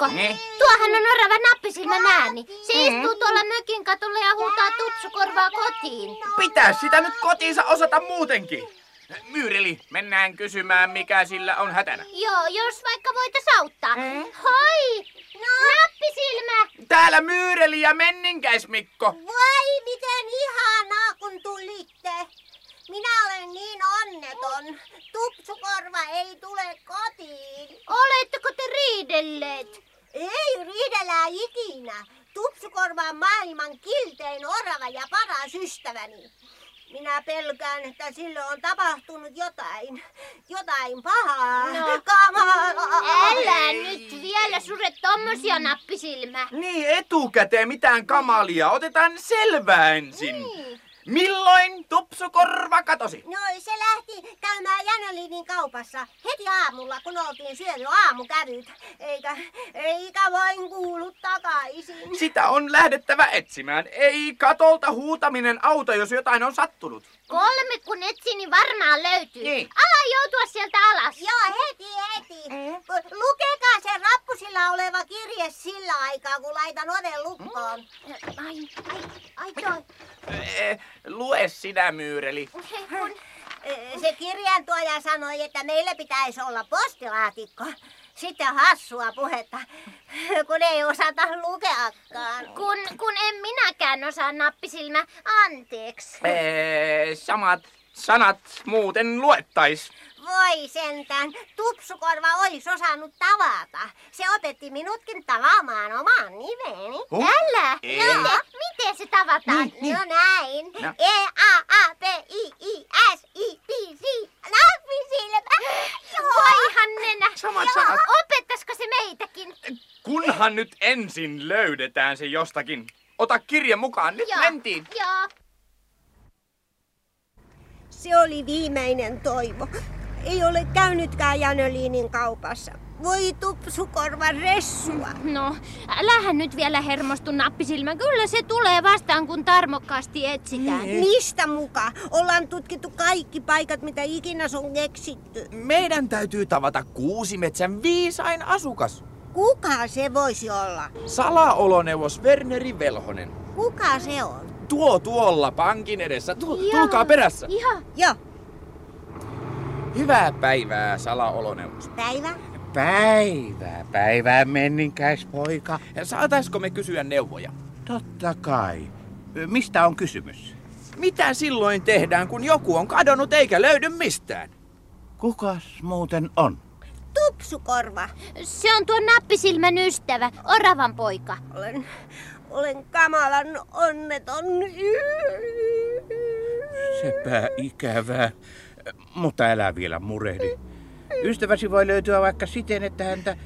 Mikko. Niin? Tuohan on orava nappisilmän ääni. Se istuu tuolla mökin katolla ja huutaa tupsukorvaa kotiin. Pitää sitä nyt kotiinsa osata muutenkin. Myyreli, mennään kysymään, mikä sillä on hätänä. Joo, jos vaikka voitais auttaa. Hoi! Nappisilmä! Täällä Myyreli ja Menninkäis Mikko. Voi, miten ihanaa, kun tulitte. Minä olen niin onneton. Tupsukorva ei tule kotiin. Oletteko te riidelleet? Ei riidellä ikinä. Tupsukorva on maailman kiltein orava ja paras ystäväni. Minä pelkään, että sille on tapahtunut jotain. Jotain pahaa. No. Kamalaa. Älä nyt vielä sure tommosia nappisilmä. Niin, etukäteen mitään kamalia. Otetaan selvää ensin. Niin. Milloin tupsukorva katosi? No se lähti käymään Janelinin kaupassa heti aamulla, kun oltiin syöty aamukävyt. Eikä, eikä vain kuulu takaisin. Sitä on lähdettävä etsimään. Ei katolta huutaminen auta, jos jotain on sattunut. Kolme kun etsin, niin varmaan löytyy. Niin. Ala joutua sieltä alas. Joo, heti, heti. Lukekaa se rappusilla oleva kirje sillä aikaa, kun laitan oven lukkoon. Ai, ai, ai toi. Eh, lue sinä, Myyreli. Kun... Se kirjantuoja sanoi, että meillä pitäisi olla postilaatikko. Sitten hassua puhetta, kun ei osata lukeakaan. Kun, kun en minäkään osaa nappisilmä, anteeksi. Eh, samat sanat muuten luettais. Voi sentään, Tupsukorva olisi osannut tavata. Se opetti minutkin tavaamaan oman nimeni. Huh? Älä! Ei. Miten, miten se tavataan? Niin. No näin. No. E-A-A-P-I-I-S-I-P-C. Nappisilmä. Voihan nenä! Samat Joo, sanat. Opettaisiko se meitäkin? Kunhan nyt ensin löydetään se jostakin. Ota kirje mukaan, nyt Joo, mentiin. Joo. Se oli viimeinen toivo. Ei ole käynytkään Janölinin kaupassa. Voi tupsukorva ressua. No, älähän nyt vielä hermostu nappisilmä. Kyllä se tulee vastaan, kun tarmokkaasti etsitään. Mistä muka? Ollaan tutkittu kaikki paikat, mitä ikinä on keksitty. Meidän täytyy tavata Kuusimetsän viisain asukas. Kuka se voisi olla? Salaoloneuvos Werneri Velhonen. Kuka se on? Tuo tuolla pankin edessä. Tu- Joo. tulkaa perässä. Ihan. Joo, Hyvää päivää, salaoloneuvos. päivä. Päivää, päivää menninkäispoika. Saataisko me kysyä neuvoja? Totta kai. Mistä on kysymys? Mitä silloin tehdään, kun joku on kadonnut eikä löydy mistään? Kukas muuten on? Tupsukorva. Se on tuo nappisilmän ystävä, oravan poika. Olen, olen kamalan onneton. Sepä ikävää. Mutta älä vielä murehdi. Ystäväsi voi löytyä vaikka siten, että häntä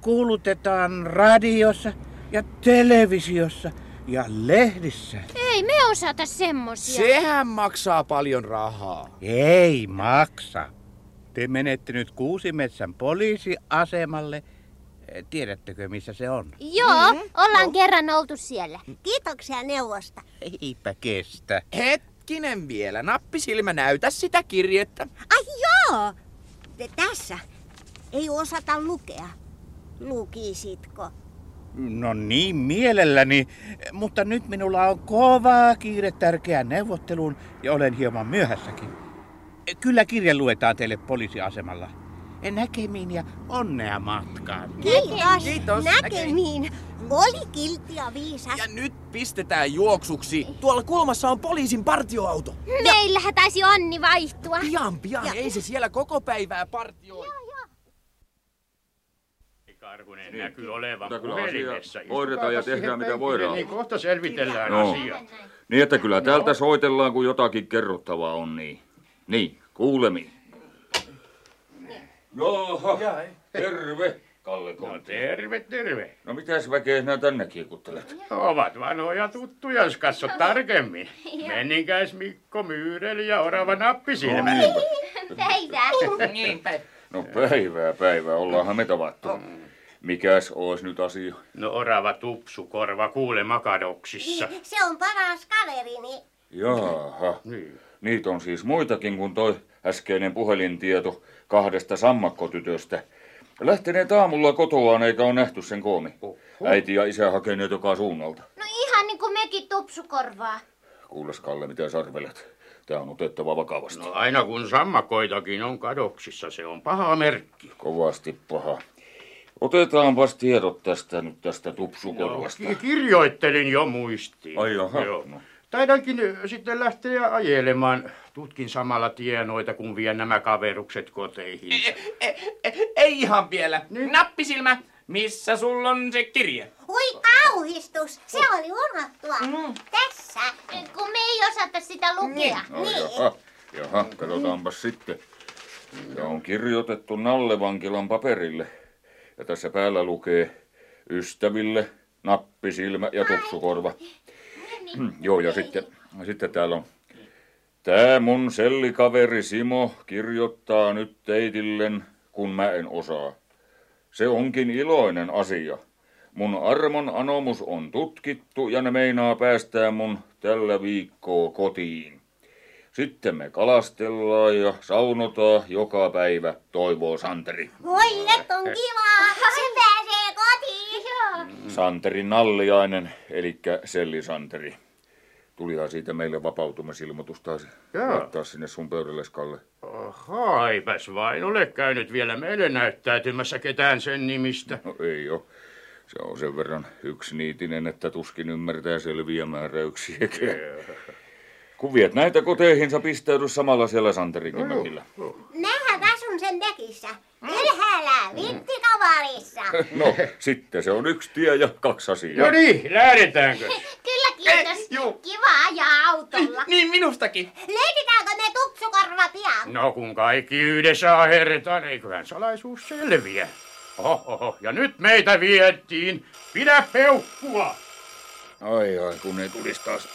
kuulutetaan radiossa ja televisiossa ja lehdissä. Ei me osata semmosia. Sehän maksaa paljon rahaa. Ei maksa. Te menette nyt Kuusimetsän poliisiasemalle. Tiedättekö, missä se on? Joo, ollaan kerran oltu siellä. Kiitoksia neuvosta. Eipä kestä. Hetkinen vielä. Nappisilmä näytä sitä kirjettä. Ai joo! Te tässä. Ei osata lukea. Lukisitko? No niin, mielelläni. Mutta nyt minulla on kova kiire tärkeään neuvotteluun ja olen hieman myöhässäkin. Kyllä kirja luetaan teille poliisiasemalla. Näkemiin ja onnea matkaan. Kiitos. Kiitos. Näkemiin. Oli kiltti ja viisas. Ja nyt pistetään juoksuksi. Tuolla kulmassa on poliisin partioauto. Meillähän taisi onni vaihtua. Pian, pian. Ei se siellä koko päivää partioi. Karkunen näkyy olevan Mutta kyllä puhelimessa. asia hoidetaan ja tehdään mitä voidaan. Niin kohta selvitellään No. asia. Niin, että kyllä täältä soitellaan, kun jotakin kerrottavaa on, niin. Niin, kuulemiin. Jaha, terve, Kalle No Kontti. terve, terve. No mitäs väkeä sinä tänne kiikuttelet? Ovat vanhoja tuttuja, jos katsot tarkemmin. Menninkäis Mikko Myyreli ja Orava Nappisilmä. Päivää. Niinpä. No päivää, päivää, ollaanhan me tavattu. Mikäs ois nyt asia? No Orava Tupsukorva kuule makadoksissa. Se on paras kaverini. Jaha, Niin. niitä on siis muitakin kuin toi äskeinen puhelintieto kahdesta sammakkotytöstä. Lähteneet aamulla kotoaan eikä ole nähty sen koomi. Äiti ja isä hakeneet joka suunnalta. No ihan niin kuin mekin tupsukorvaa. Kuules Kalle, mitä sarvelet. Tää on otettava vakavasti. No aina kun sammakoitakin on kadoksissa, se on paha merkki. Kovasti paha. Otetaanpas tiedot tästä nyt tästä tupsukorvasta. Ki- kirjoittelin jo muistiin. Ai jaha, Joo. no. Taidankin sitten lähteä ajelemaan. Tutkin samalla tienoita, kun vien nämä kaverukset koteihin. E, e, e, ei ihan vielä. Nappisilmä, missä sulla on se kirje? Hui kauhistus, se oli unohtua. Tässä. Kun me ei osata sitä lukea. No jaha, jaha, katsotaanpas sitten. Tämä on kirjoitettu Nalle vankilan paperille. Ja tässä päällä lukee ystäville, nappisilmä ja tupsukorva. Hmm, joo, ja sitten, sitten täällä on. Tää mun sellikaveri Simo kirjoittaa nyt teitillen, kun mä en osaa. Se onkin iloinen asia. Mun armon anomus on tutkittu ja ne meinaa päästää mun tällä viikkoa kotiin. Sitten me kalastellaan ja saunotaan joka päivä, toivoo Santeri. Voi, et on kivaa. Se pääsee. Santeri Nalliainen, eli Selli Santeri. Tulihan siitä meille vapautumisilmoitus taas laittaa sinne sun pöydälle, Kalle. Aha, eipäs vain ole käynyt vielä meille näyttäytymässä ketään sen nimistä. No ei oo. Se on sen verran yksiniitinen, että tuskin ymmärtää selviä määräyksiäkään. Kun viet näitä koteihinsa, pistäydy samalla siellä Santerikin mökillä. Mähän asun sen nekissä. Ylhäällä, vinttikavarissa. No, sitten se on yksi tie ja kaksi asiaa. No niin, lähdetäänkö? Kyllä kiitos. Eh, juu. Kiva ajaa autolla. Niin minustakin. Löydetäänkö me tupsukorva pian? No kun kaikki yhdessä aherretaan, eiköhän salaisuus selviä. Oho, ja nyt meitä viettiin. Pidä peukkua! Ai ai, kun ei tulisi taas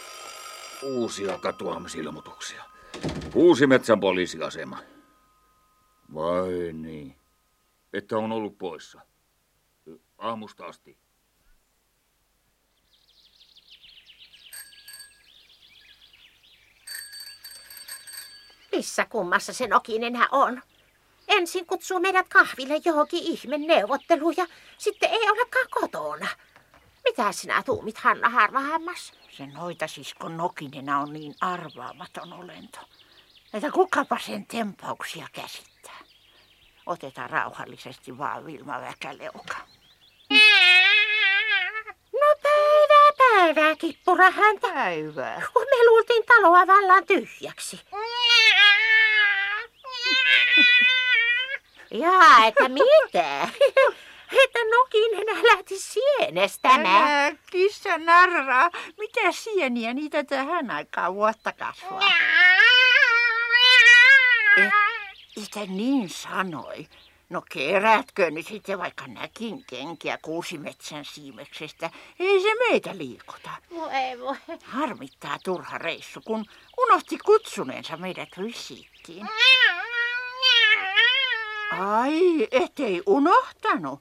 uusia katoamisilmoituksia. Uusi metsän poliisiasema. Vai niin. Että on ollut poissa. Aamusta asti. Missä kummassa se Nokinenä on? Ensin kutsuu meidät kahville johonkin ihme neuvotteluun ja sitten ei olekaan kotona. Mitä sinä tuumit, Hanna Harvahammas? Se noitasisko Nokinena on niin arvaamaton olento, että kukapa sen tempauksia käsittää. Otetaan rauhallisesti vaan Vilma Väkäleuka. No päivää, päivää, kippura häntä. Päivää. Kun me luultiin taloa vallan tyhjäksi. Jaa, että mitä? Että Nokinenä lähti sienestämään. Älä kissa narraa. Mitä sieniä niitä tähän aikaan vuotta kasvaa? Et, itse niin sanoi. No kerätkö nyt sitten vaikka näkin kenkiä kuusimetsän siimeksestä. Ei se meitä liikuta. Voi voi. Harmittaa turha reissu, kun unohti kutsuneensa meidät visiittiin. Ai, ettei unohtanut.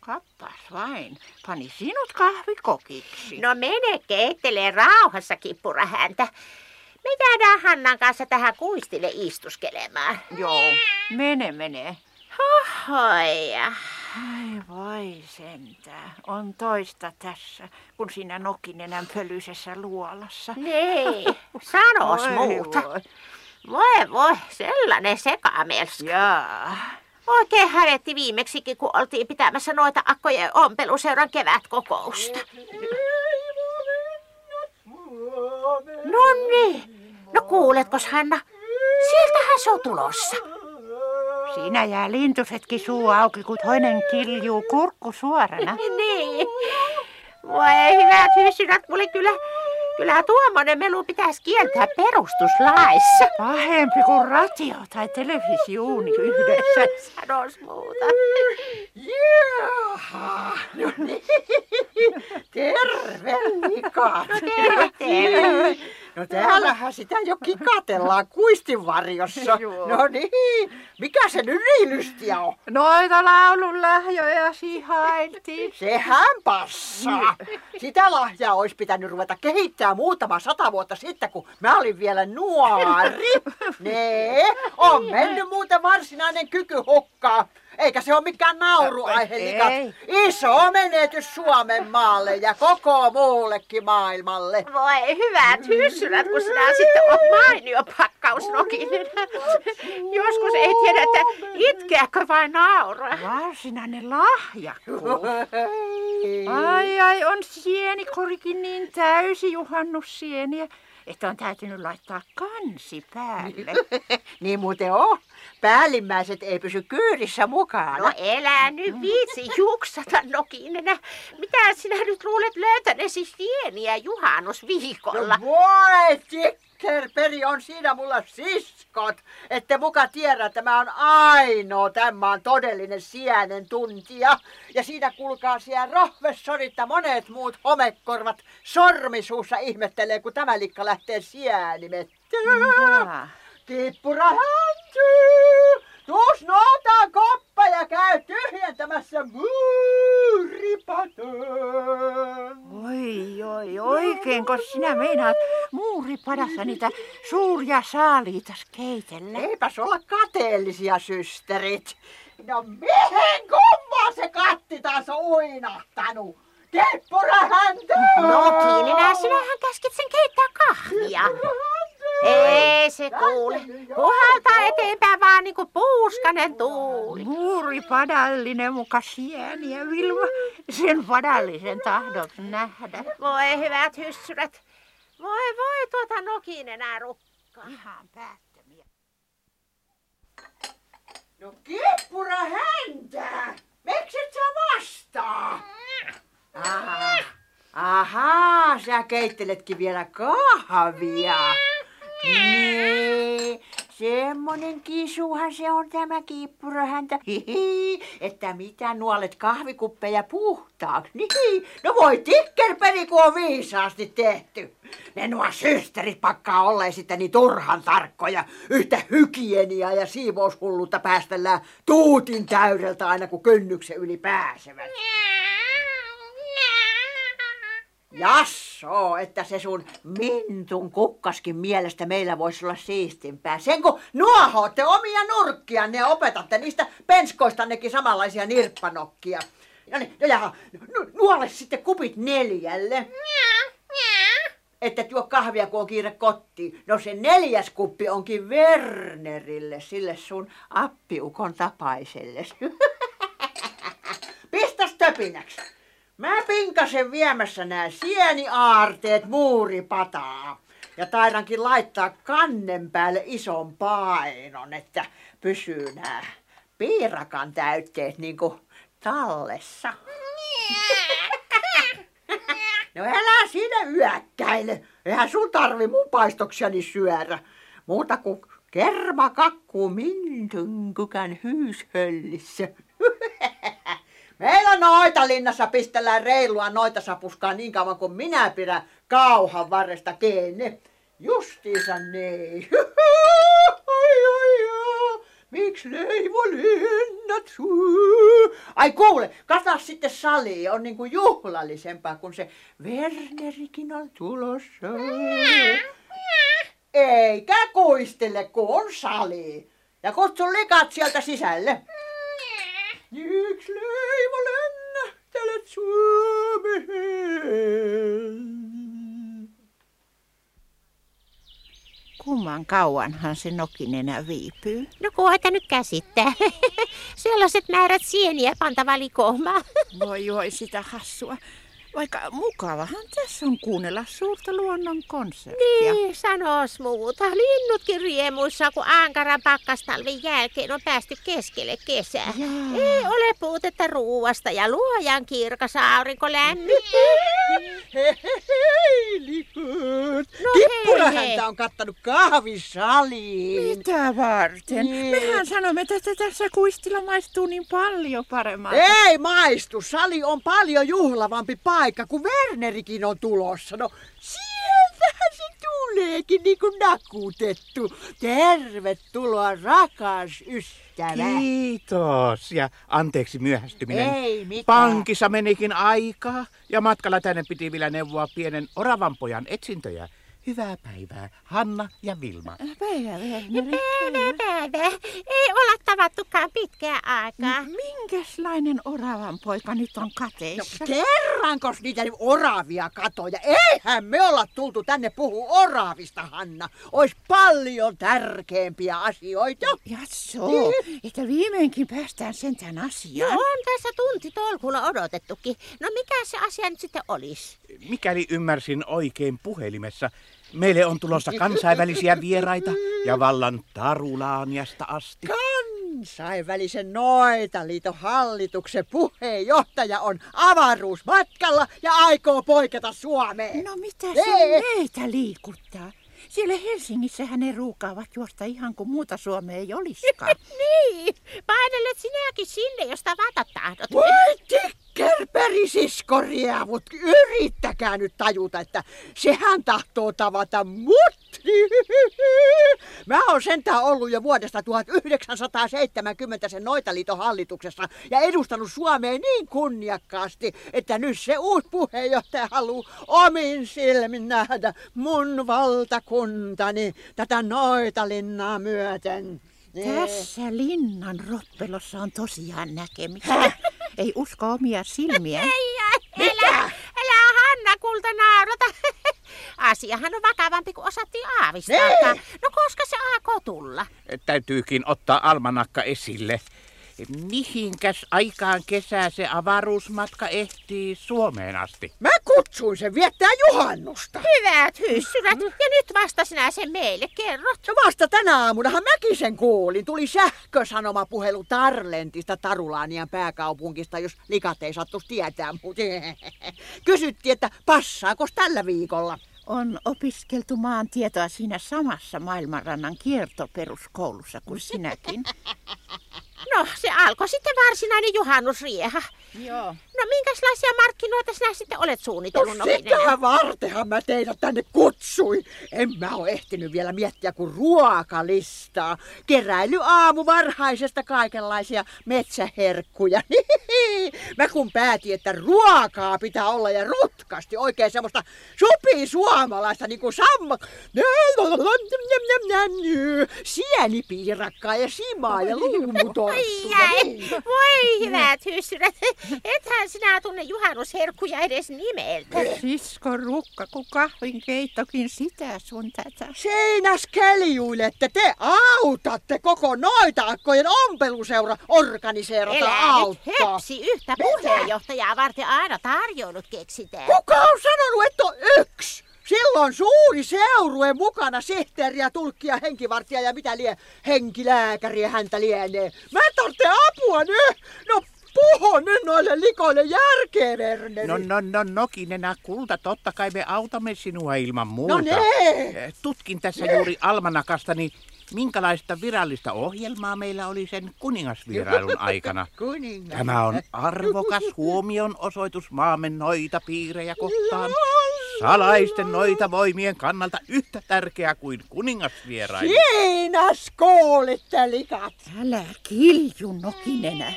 Kappas vain, pani sinut kahvikokiksi. No mene keittelee rauhassa, kippura Me jäädään Hannan kanssa tähän kuistille istuskelemaan. Joo, mene, mene. Hoi. Ai voi sentää, on toista tässä, kun siinä Nokinenän pölyisessä luolassa. Niin, sanos Voi muuta. voi. Voi voi, sellainen sekamelska. Jaa. Oikein hävetti viimeksikin, kun oltiin pitämässä noita akkojen ompeluseuran kevätkokousta. No niin. No kuuletkos Hanna? Sieltähän se on tulossa. Siinä jää lintusetkin suu auki, kun toinen kiljuu kurkku suorana. niin. Voi hyvät hyssynät, mulle kyllä, kyllä tuommoinen melu pitäisi kieltää perustuslaissa. Pahempi kuin radio tai televisiuuni yhdessä. Sanos muuta. Jaha, no niin. Terve Mika. No terve, terve. No täällähän sitä jo kikatellaan kuistin varjossa. No niin, mikä se nyt niin lystiä on? Noita laulun lahjoja sihailtiin. Sehän passaa. Sitä lahjaa olisi pitänyt ruveta kehittää muutama sata vuotta sitten, kun mä olin vielä nuori. Nee, on mennyt muuten varsinainen kyky hukkaa. Eikä se ole mikään nauruaihe, likat. Iso menetys Suomen maalle ja koko muullekin maailmalle. Voi hyvät hyssylät, kun sinä sitten oot mainio pakkausnokinen. Joskus ei tiedä, että itkeäkö vai nauraa. Varsinainen lahjakkuus. Ai ai, on sienikorikin niin täysi juhannussieniä, että on täytynyt laittaa kansi päälle. niin muuten on. Päällimmäiset ei pysy kyyrissä mukana. No elää nyt viitsi juksata nokinenä. Mitä sinä nyt luulet löytäneesi sieniä juhannusviikolla? No voi, Tikkerperi on siinä mulla siskot, että muka tiedä, että mä on ainoa tämän todellinen sienen tuntija. Ja siinä kulkaa siellä rohvessorit ja monet muut homekorvat sormisuussa ihmettelee, kun tämä likka lähtee sienimettään. Jaa. Kippura häntyy! Tuus nootaan koppa ja käy tyhjentämässä muuripaton. Oi, oi, oikeinko sinä meinaat muuripadassa niitä suuria saaliitas keitellä? Eipäs olla kateellisia, systerit. No mihin kummaan se katti taas on uinahtanut? Kippura häntyy! Nokinenä, sinähän käskit sen keittää kahvia. Ei se kuule. Puhaltaa eteenpäin vaan niinku puuskanen tuuli. Muuripadallinen muka sieniä, Vilma. Sen padallisen tahdot nähdä. Voi hyvät hyssyrät. Voi voi tuota nokinenä rukkaa. Ihan päättömiä. No kippura häntä! Miksi et sä vastaa? Aha, ahaa, sä keitteletkin vielä kahvia. Niin, semmonen kisuhan se on tämä kippurahäntä. Hihi, että mitä nuolet kahvikuppeja puhtaaksi. Niin, no voi tikkerperi, kun on viisaasti tehty. Ne nuo systerit pakkaa olleen sitten niin turhan tarkkoja. Yhtä hygieniaa ja siivoushulluutta päästellään tuutin täydeltä aina kun kynnyksen yli pääsevät. Jasso, että se sun mintun kukkaskin mielestä meillä voisi olla siistimpää. Sen kun nuohoatte omia nurkkia ja opetatte niistä penskoistannekin samanlaisia nirppanokkia. No niin, no jaha, nu- nuole sitten kupit neljälle. Että juo kahvia, kun on kiire kotiin. No se neljäs kuppi onkin Wernerille, sille sun appiukon tapaiselle. Pistäs töpinäksi. Mä pinkasen viemässä nämä sieniaarteet muuripataa. Ja taidankin laittaa kannen päälle ison painon, että pysyy nämä piirakan täytteet niinku tallessa. No älä siinä yökkäile. Eihän sun tarvi mun paistoksiani syödä. Muuta kuin kerma kakkuu mintynkukan hyyshöllissä. Meillä noita linnassa pistellään reilua noita sapuskaa niin kauan kuin minä pidän kauhan varresta kiinni. Justiinsa niin. Ai, ai, ai. Miksi leivo lennät suu? Ai kuule, kata sitten sali on niinku juhlallisempaa, kun se Wernerikin on tulossa. Eikä kuistele, kun on sali. Ja kutsu likat sieltä sisälle. Miksi leivo lennähtelet Suomeen? Kumman kauanhan se nokinenä viipyy? No koeta nyt käsittää. Sellaiset määrät sieniä pantava likoomaan. Voi voi sitä hassua. Vaikka mukavahan tässä on kuunnella suurta luonnon konserttia. Niin, sanois muuta. Linnutkin riemuissa, kun ankaran pakkastalvin jälkeen on päästy keskelle kesää. Jaa. Ei ole puutetta ruuasta ja luojan kirkas aurinko lämmittää. Hei, hei, likut. No on kattanut kahvisaliin. Mitä varten? Niin. Mehän sanomme, että tässä kuistilla maistuu niin paljon paremmalta. Ei maistu, sali on paljon juhlavampi paikka, kun Wernerikin on tulossa. No sieltähän se tuleekin niin kuin nakutettu. Tervetuloa rakas ystävä. Kiitos ja anteeksi myöhästyminen. Ei mitään. Pankissa menikin aikaa ja matkalla tänne piti vielä neuvoa pienen oravanpojan etsintöjä. Hyvää päivää, Hanna ja Vilma. Päivä, Verneri. Päivä, päivä. Ei olla tavattukaan pitkään aikaa. Minkäslainen oravan poika nyt on kateissa? Kerrankos niitä oravia katoja? Eihän me olla tultu tänne puhu oravista, Hanna. Ois paljon tärkeämpiä asioita. Jasso, että viimeinkin päästään sentään asiaan. No on tässä tunti tolkulla odotettukin. No mikä se asia nyt sitten olisi? Mikäli ymmärsin oikein puhelimessa, meille on tulossa kansainvälisiä vieraita ja vallan Tarulaaniasta asti. Kansainvälisen Noitaliiton hallituksen puheenjohtaja on avaruusmatkalla ja aikoo poiketa Suomeen. No mitä se Ei. meitä liikuttaa? Siellä Helsingissähän ne ruukaavat juosta ihan kuin muuta Suomea ei olisikaan. niin, painelet sinäkin sille, jos tavata tahdot. Voi tikkerperi siskoriavut, yrittäkää nyt tajuta, että sehän tahtoo tavata mut. Mä oon sentään ollut jo vuodesta 1970 sen Noitaliiton hallituksessa ja edustanut Suomea niin kunniakkaasti, että nyt se uusi puheenjohtaja haluaa omin silmin nähdä mun valtakuntani tätä Noitalinnaa myöten. Tässä linnan roppelossa on tosiaan näkemistä. Ei usko omia silmiä. Ei, ai, älä, älä Hanna kulta naurata. Asiahan on vakavampi kuin osattiin aavistaakaan. No koska se aikoo tulla? Täytyykin ottaa almanakka esille. Mihinkäs aikaan kesää se avaruusmatka ehtii Suomeen asti? Mä kutsuin sen viettää juhannusta. Hyvät hyssyrät. Ja nyt vasta sinä sen meille kerrot. No vasta tänä aamunahan mäkin sen kuulin. Tuli sähkösanomapuhelu Tarlentista Tarulaanian pääkaupunkista, jos likat ei sattuisi tietää. Kysyttiin, että passaako tällä viikolla. On opiskeltu maantietoa siinä samassa maailmanrannan kiertoperuskoulussa kuin sinäkin. No, se alkoi sitten varsinainen juhannusrieha. Joo. No, minkälaisia markkinoita sinä sitten olet suunnitellut? No Nokinen? sitähän vartenhan mä teidät tänne kutsuin. En mä oo ehtinyt vielä miettiä kuin ruokalistaa. Keräily aamu varhaisesta kaikenlaisia metsäherkkuja. Mä kun päätin, että ruokaa pitää olla ja rutkasti oikein semmoista sopii suomalaista niin kuin samma... Sienipiirakkaa ja simaa ja luumutorttuja. Ai, Niin. voi hyvät hyssyrät. Ethän sinä tunne juhannusherkkuja edes nimeltä. Sisko Rukka, kun kahvin keittokin sitä sun tätä. Seinäs keljuilette, te autatte koko noitaakkojen ompeluseura organiseerata Elä auttaa. höpsi yhtä puheenjohtajaa varten aina tarjoilut keksitään. Kuka on sanonut, että on yksi? Silloin suuri seurue mukana, sihteeriä, tulkkia, henkivartija ja mitä lie henkilääkäriä häntä lienee. Mä tarvitsen apua nyt! No puhu nyt noille likoille järkeä, Verneri. No, no, no, Nokinenä kulta, totta kai me autamme sinua ilman muuta. No ne! Eh, Tutkin tässä juuri almanakastani, minkälaista virallista ohjelmaa meillä oli sen kuningasvierailun aikana. Kuningas. Tämä on arvokas huomion osoitus maamme noita piirejä kohtaan. Salaisten noita voimien kannalta yhtä tärkeä kuin kuningasvierailu. Siinäs kuulitte, likat. Älä kilju, Nokinenä.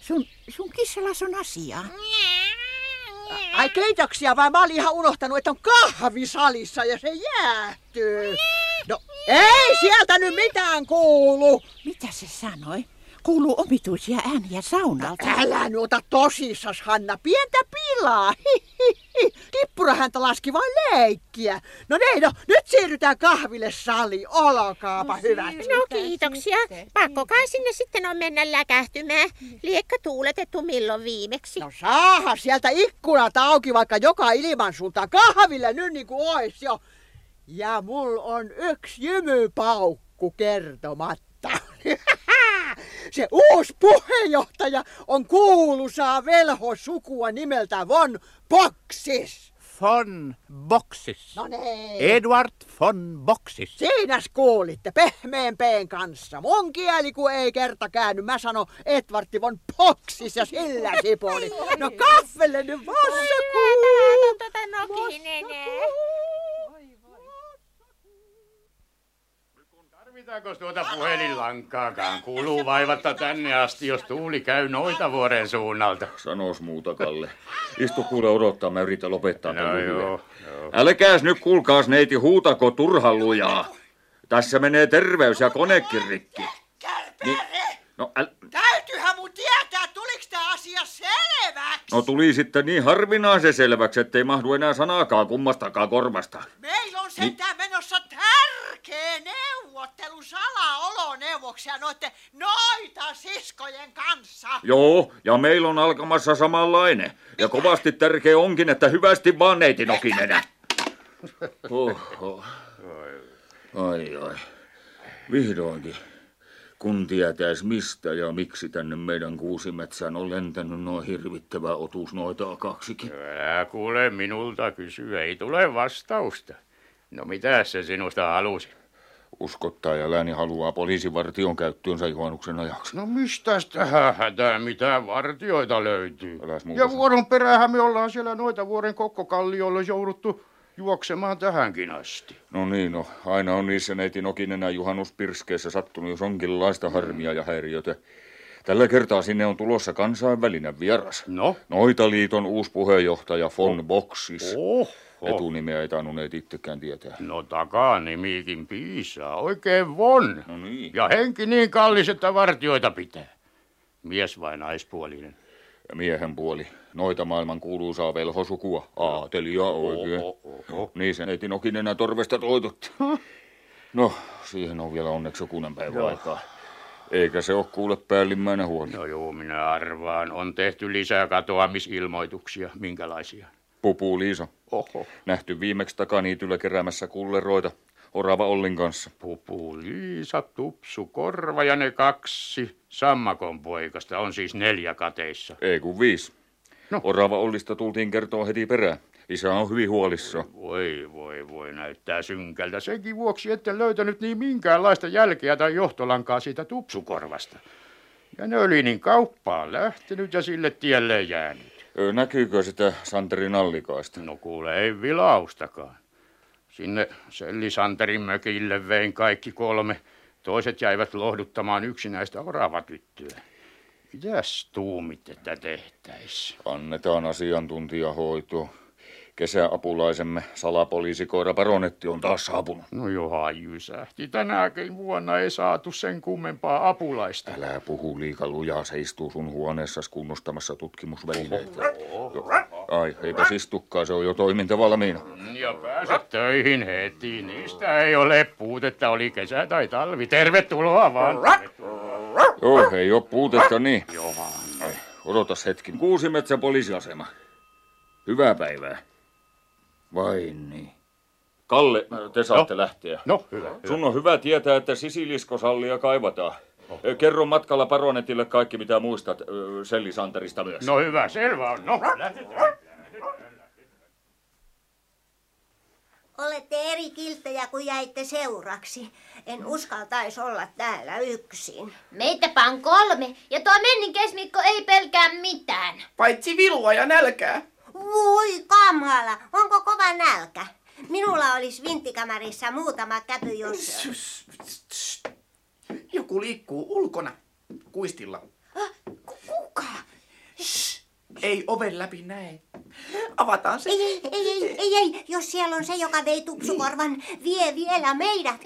Sun, sun kissalas on asiaa. Ai kiitoksia, vai mä olin ihan unohtanut, että on kahvi salissa ja se jäähtyy. No ei sieltä nyt mitään kuulu. Mitä se sanoi? Kuuluu omituisia ääniä saunalta. Älä nyt ota tosissas, Hanna. Pientä pilaa. Hihihi. Kippura häntä laski vain leikkiä. No niin, no nyt siirrytään kahville sali. Olkaapa no, hyvät. No kiitoksia. Pakko kai sinne sitten on mennä läkähtymään. Liekkö tuuletettu milloin viimeksi? No saaha sieltä ikkunat auki vaikka joka ilman suuntaan. Kahville nyt niin kuin ois jo. Ja mul on yksi jymypaukku kertomatta. Se uusi puheenjohtaja on kuuluisaa velhosukua nimeltä Von Boxis. Von Boxis. No niin. Edward von Boxis. Siinäs kuulitte, pehmeän peen kanssa. Mun kieli kun ei kerta käänny, mä sanon Edvardi von Boxis ja sillä sipuli. No kaffelle nyt vassakuu. Tota Tarvitaanko tuota puhelinlankaakaan? Kuuluu vaivatta tänne asti, jos tuuli käy noita vuoren suunnalta. Sanois muuta, Kalle. Istu kuule odottaa, mä yritän lopettaa No tämän joo, joo. Älkääs nyt kuulkaas neiti huutako turhan lujaa. Tässä menee terveys ja konekin rikki. Niin, no, äl, Täytyyhän mun tietää, tuliko tämä asia selväksi? no tuli sitten niin harvinaisen selväksi, ettei mahdu enää sanaakaan kummastakaan korvasta. Meillä on sentään menossa tärkeä neuvottelu salaoloneuvoksia noiden noita siskojen kanssa. Joo, ja meillä on alkamassa samanlainen. Ja kovasti tärkeä onkin, että hyvästi vaan neiti nokinenä. Oho. Ai ai. Vihdoinkin. Kun tietäis mistä ja miksi tänne meidän kuusimetsään on lentänyt noin hirvittävä otus noita kaksikin. Älä kuule minulta kysyä, ei tule vastausta. No mitä se sinusta halusi? Uskottaa ja lääni haluaa poliisivartion käyttöönsä juhannuksen ajaksi. No mistä tähän hätää mitään vartioita löytyy? Ja vuoron perään me ollaan siellä noita vuoren kokkokallioilla jouduttu juoksemaan tähänkin asti. No niin, no aina on niissä neiti nokinenä juhannuspirskeissä sattunut jos onkinlaista harmia ja häiriötä. Tällä kertaa sinne on tulossa kansainvälinen vieras. No? Noitaliiton uusi puheenjohtaja von Boxis. Oho. Etunimeä ei tainnuneet itsekään tietää. No takaa nimikin piisaa, oikein von. No niin. Ja henki niin kallis, että vartioita pitää. Mies vai naispuolinen? Ja miehen puoli. Noita maailman kuuluisaa velhosukua. Aatelia oikein. Oho, oho. Niin se neiti nokinenä torvesta toitutti. No, siihen on vielä onneksi jokunen päivä aikaa. Eikä se ole kuule päällimmäinen huoli. No joo, minä arvaan. On tehty lisää katoamisilmoituksia. Minkälaisia? Pupu Liisa. Oho. Nähty viimeksi takaniityllä keräämässä kulleroita. Orava Ollin kanssa. Pupu, Liisa, Tupsu, Korva ja ne kaksi sammakon poikasta. On siis neljä kateissa. Ei kun viisi. No. Orava Ollista tultiin kertoa heti perään. Isä on hyvin huolissaan. Voi, voi, voi, näyttää synkältä. Senkin vuoksi etten löytänyt niin minkäänlaista jälkeä tai johtolankaa siitä tupsukorvasta. Ja ne oli niin kauppaan lähtenyt ja sille tielle jäänyt. Näkyykö sitä Santerin allikaista? No kuule, ei vilaustakaan. Sinne Sellisanterin mökille vein kaikki kolme. Toiset jäivät lohduttamaan yksinäistä oravatyttöä. Mitäs tuumit, että tehtäis? Annetaan asiantuntijahoito. Kesäapulaisemme salapoliisikoira Baronetti on taas saapunut. No johan jysähti. Tänäkin vuonna ei saatu sen kummempaa apulaista. Älä puhu liika lujaa, se istuu sun huoneessa kunnostamassa tutkimusvälineitä. Ai, eipä istukaan, se on jo toiminta valmiina. Ja pääset töihin heti. Niistä ei ole puutetta, oli kesä tai talvi. Tervetuloa vaan. Joo, ei oo puutetta niin. Johan. Odotas hetki. Kuusimetsä poliisiasema. Hyvää päivää. Vai niin. Kalle, te saatte lähteä. No, hyvä. hyvä. Sun on hyvä tietää, että sisiliskosallia kaivataan. Ö, Kerro matkalla Baronetille kaikki, mitä muistat ö, Sellisanterista myös. No hyvä, selvä on. No. Olette eri kilttejä kuin jäitte seuraksi. En uskaltaisi olla täällä yksin. Meitäpä on kolme, ja tuo mennin kesmikko ei pelkää mitään. Paitsi vilua ja nälkää. Voi kamala, kova nälkä? Minulla olisi vinttikamarissa muutama käpy, jos... Joku liikkuu ulkona. Kuistilla. Kuka? Ei oven läpi näe. Avataan se. Ei, ei, ei, ei, ei, ei, jos siellä on se, joka vei tupsukorvan, vie vielä meidät.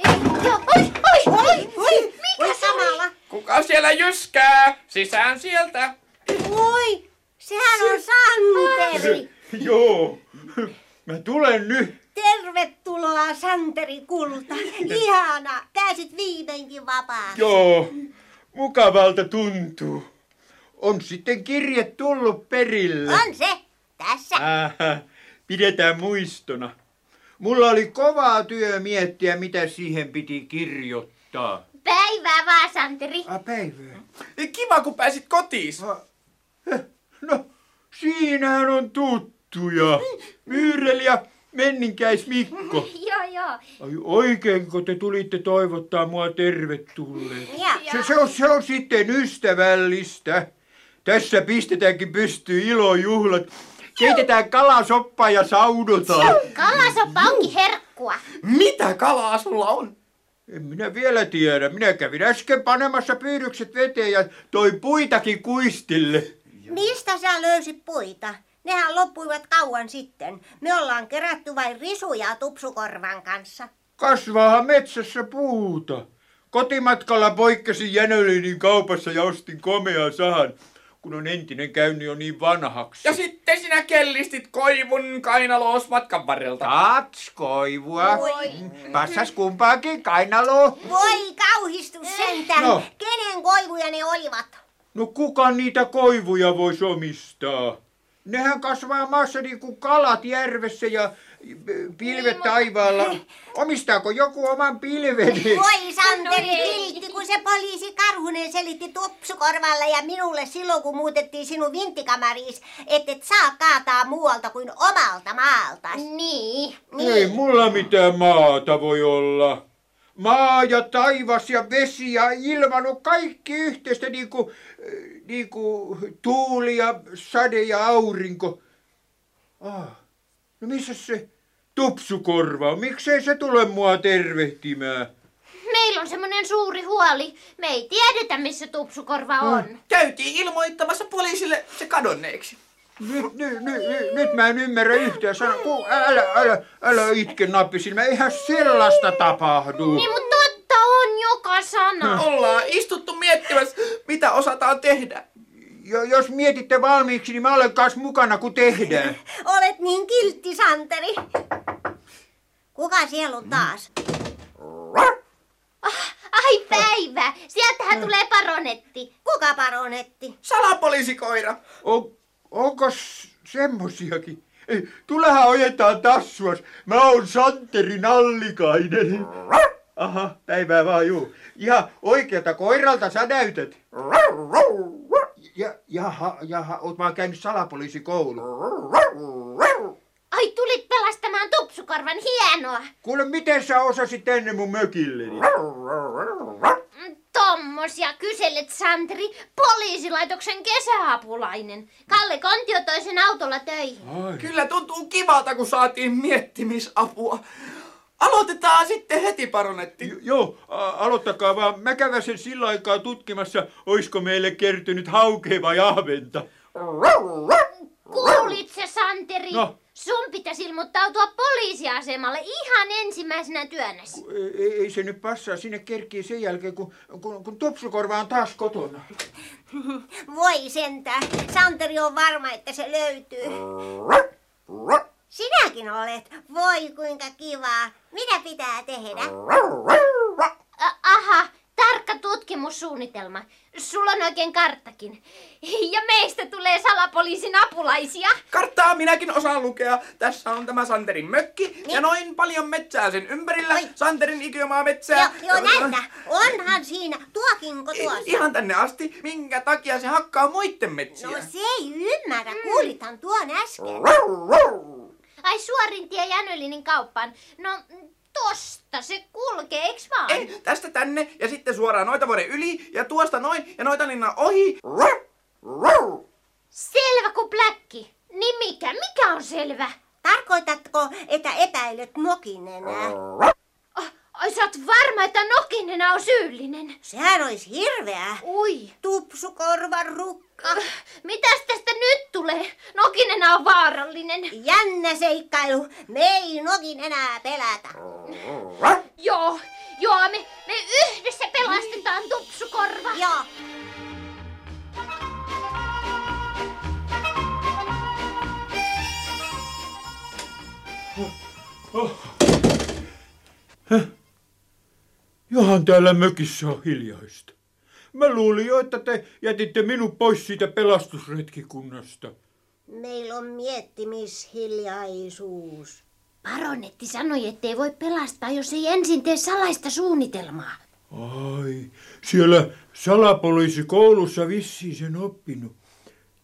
Joo, oi, oi, oi, Oi, mikä kamala? Kuka siellä jyskää? Sisään sieltä. Oi, sehän on Santeri. Joo, mä tulen nyt. Tervetuloa Santeri Kulta. Ihana, pääsit viimeinkin vapaaksi. Joo, mukavalta tuntuu. On sitten kirje tullut perille. On se, tässä. Ähä, pidetään muistona. Mulla oli kovaa työ miettiä, mitä siihen piti kirjoittaa. Päivää vaan, Santeri. A, päivää. Kiva, kun pääsit kotiin. No, siinähän on tuttuja. Myyrel ja Menninkäis Mikko. Joo, joo. Ai oikeinko te tulitte toivottaa mua tervetulleeksi? Ja, Se, se, on, se on sitten ystävällistä. Tässä pistetäänkin pystyy ilojuhlat. Keitetään kalasoppaa ja saunotaan. Kalasoppa onkin herkkua. Mitä kalaa sulla on? En minä vielä tiedä. Minä kävin äsken panemassa pyydykset veteen ja toi puitakin kuistille. mistä sä löysit puita? Nehän loppuivat kauan sitten. Me ollaan kerätty vain risuja tupsukorvan kanssa. Kasvaahan metsässä puuta. Kotimatkalla poikkesin Jänölinin kaupassa ja ostin komean sahan, kun on entinen käynyt jo niin vanhaksi. Ja sitten sinä kellistit koivun kainaloos matkan varrelta. Kats koivua. Voi. Passas kumpaakin kainaloon. Voi kauhistus sentään. No. Kenen koivuja ne olivat? No kuka niitä koivuja voisi omistaa? Nehän kasvaa maassa niin kuin kalat järvessä ja pilvet taivaalla. Omistaako joku oman pilven? Voi Santeri kiltti, kun se poliisi Karhunen selitti tupsukorvalla ja minulle silloin, kun muutettiin sinun vinttikamariis, että et saa kaataa muualta kuin omalta maalta. Niin. Ei mulla mitään maata voi olla. Maa ja taivas ja vesi ja ilma, no kaikki yhteistä niin kuin, niin kuin tuuli ja sade ja aurinko. Ah, no missä se tupsukorva on? Miksei se tule mua tervehtimään? Meillä on semmoinen suuri huoli. Me ei tiedetä, missä tupsukorva on. Käytiin ilmoittamassa poliisille se kadonneeksi. Nyt, nyt, nyt, nyt, nyt mä en ymmärrä yhtään sanoa. Ku, älä, älä, älä itke nappisilmä, eihän sellaista tapahdu. Niin, mutta totta on joka sana. Ollaan istuttu miettimässä, mitä osataan tehdä. Jo, jos mietitte valmiiksi, niin mä olen kanssa mukana, kun tehdään. Olet niin kiltti, Santeri. Kuka siellä on taas? Ah, ai päivä, sieltähän tulee paronetti. Kuka paronetti? Salapoliisikoira. On, onko semmosiakin? Ei, tulehan ojetaan tassuas. Mä oon Santeri Nallikainen. Aha, päivää vaan juu. Ihan oikealta koiralta sä näytät. Ja, jaha, jaha, oot vaan käynyt salapoliisikoulu. Ai, tulit pelastamaan tupsukorvan, hienoa. Kuule, miten sä osasit ennen mun mökilleni? Mm, Tommosia kyselet, Santeri, poliisilaitoksen kesäapulainen. Kalle Kontio toi sen autolla töihin. Ai. Kyllä tuntuu kivalta, kun saatiin miettimisapua. Aloitetaan sitten heti, paronetti. Jo- Joo, a- aloittakaa vaan. Mä käväsen sillä aikaa tutkimassa, oisko meille kertynyt haukea vai ahventa. Kuulit se, Santeri? No. Sun pitäisi ilmoittautua poliisiasemalle ihan ensimmäisenä työnäsi. Ei, ei se nyt passaa, sinne kerkii sen jälkeen, kun, kun, kun tupsukorva on taas kotona. Voi sentään. Santeri on varma, että se löytyy. Sinäkin olet. Voi kuinka kivaa. Mitä pitää tehdä? Aha, tarkka tutkimussuunnitelma. Sulla on oikein karttakin. Ja meistä tulee salapoliisin apulaisia. Karttaa minäkin osaan lukea. Tässä on tämä Santerin mökki ja noin paljon metsää sen ympärillä. Oi. Santerin ikioma metsää. Joo, joo, näytä. Onhan siinä. Tuokinko tuossa? Ihan tänne asti. Minkä takia se hakkaa muiden metsiä? No se ei ymmärrä. Kuulithan tuon äsken. Ai suorin tie Jänölinin kauppaan. No, mm, tosta se kulkee, eiks vaan? Ei, tästä tänne ja sitten suoraan noita vuoden yli ja tuosta noin ja noita linnan ohi. Selvä kuin pläkki. Niin mikä? Mikä on selvä? Tarkoitatko, että epäilet Nokinenää? Ah, ai sä oot varma, että Nokinena on syyllinen. Sehän olisi hirveää. Ui. Tupsukorvan rukka. Ah, mitäs tästä nyt tulee? Nokinena on vaarallinen. Jännä seikkailu. Me ei Nokin enää pelätä. Joo, joo, me, me yhdessä pelastetaan tupsukorva. Joo. Johan täällä mökissä on hiljaista. Mä luulin jo, että te jätitte minut pois siitä pelastusretkikunnasta. Meillä on miettimishiljaisuus. Paronetti sanoi, ettei voi pelastaa, jos ei ensin tee salaista suunnitelmaa. Ai, siellä salapoliisikoulussa vissiin sen oppinut.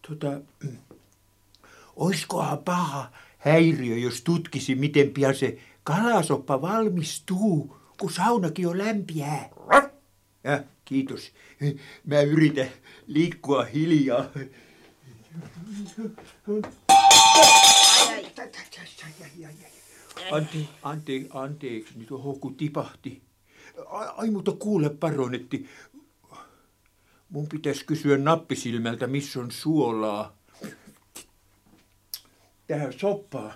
Tota, oiskohan paha häiriö, jos tutkisi, miten pian se kalasoppa valmistuu, kun saunakin on lämpiää. Ja, kiitos. Mä yritän liikkua hiljaa. Ante, ante, anteeksi, nyt oho, kun tipahti. Ai, ai mutta kuule, paronetti. Mun pitäisi kysyä nappisilmältä, missä on suolaa. tähän soppaan.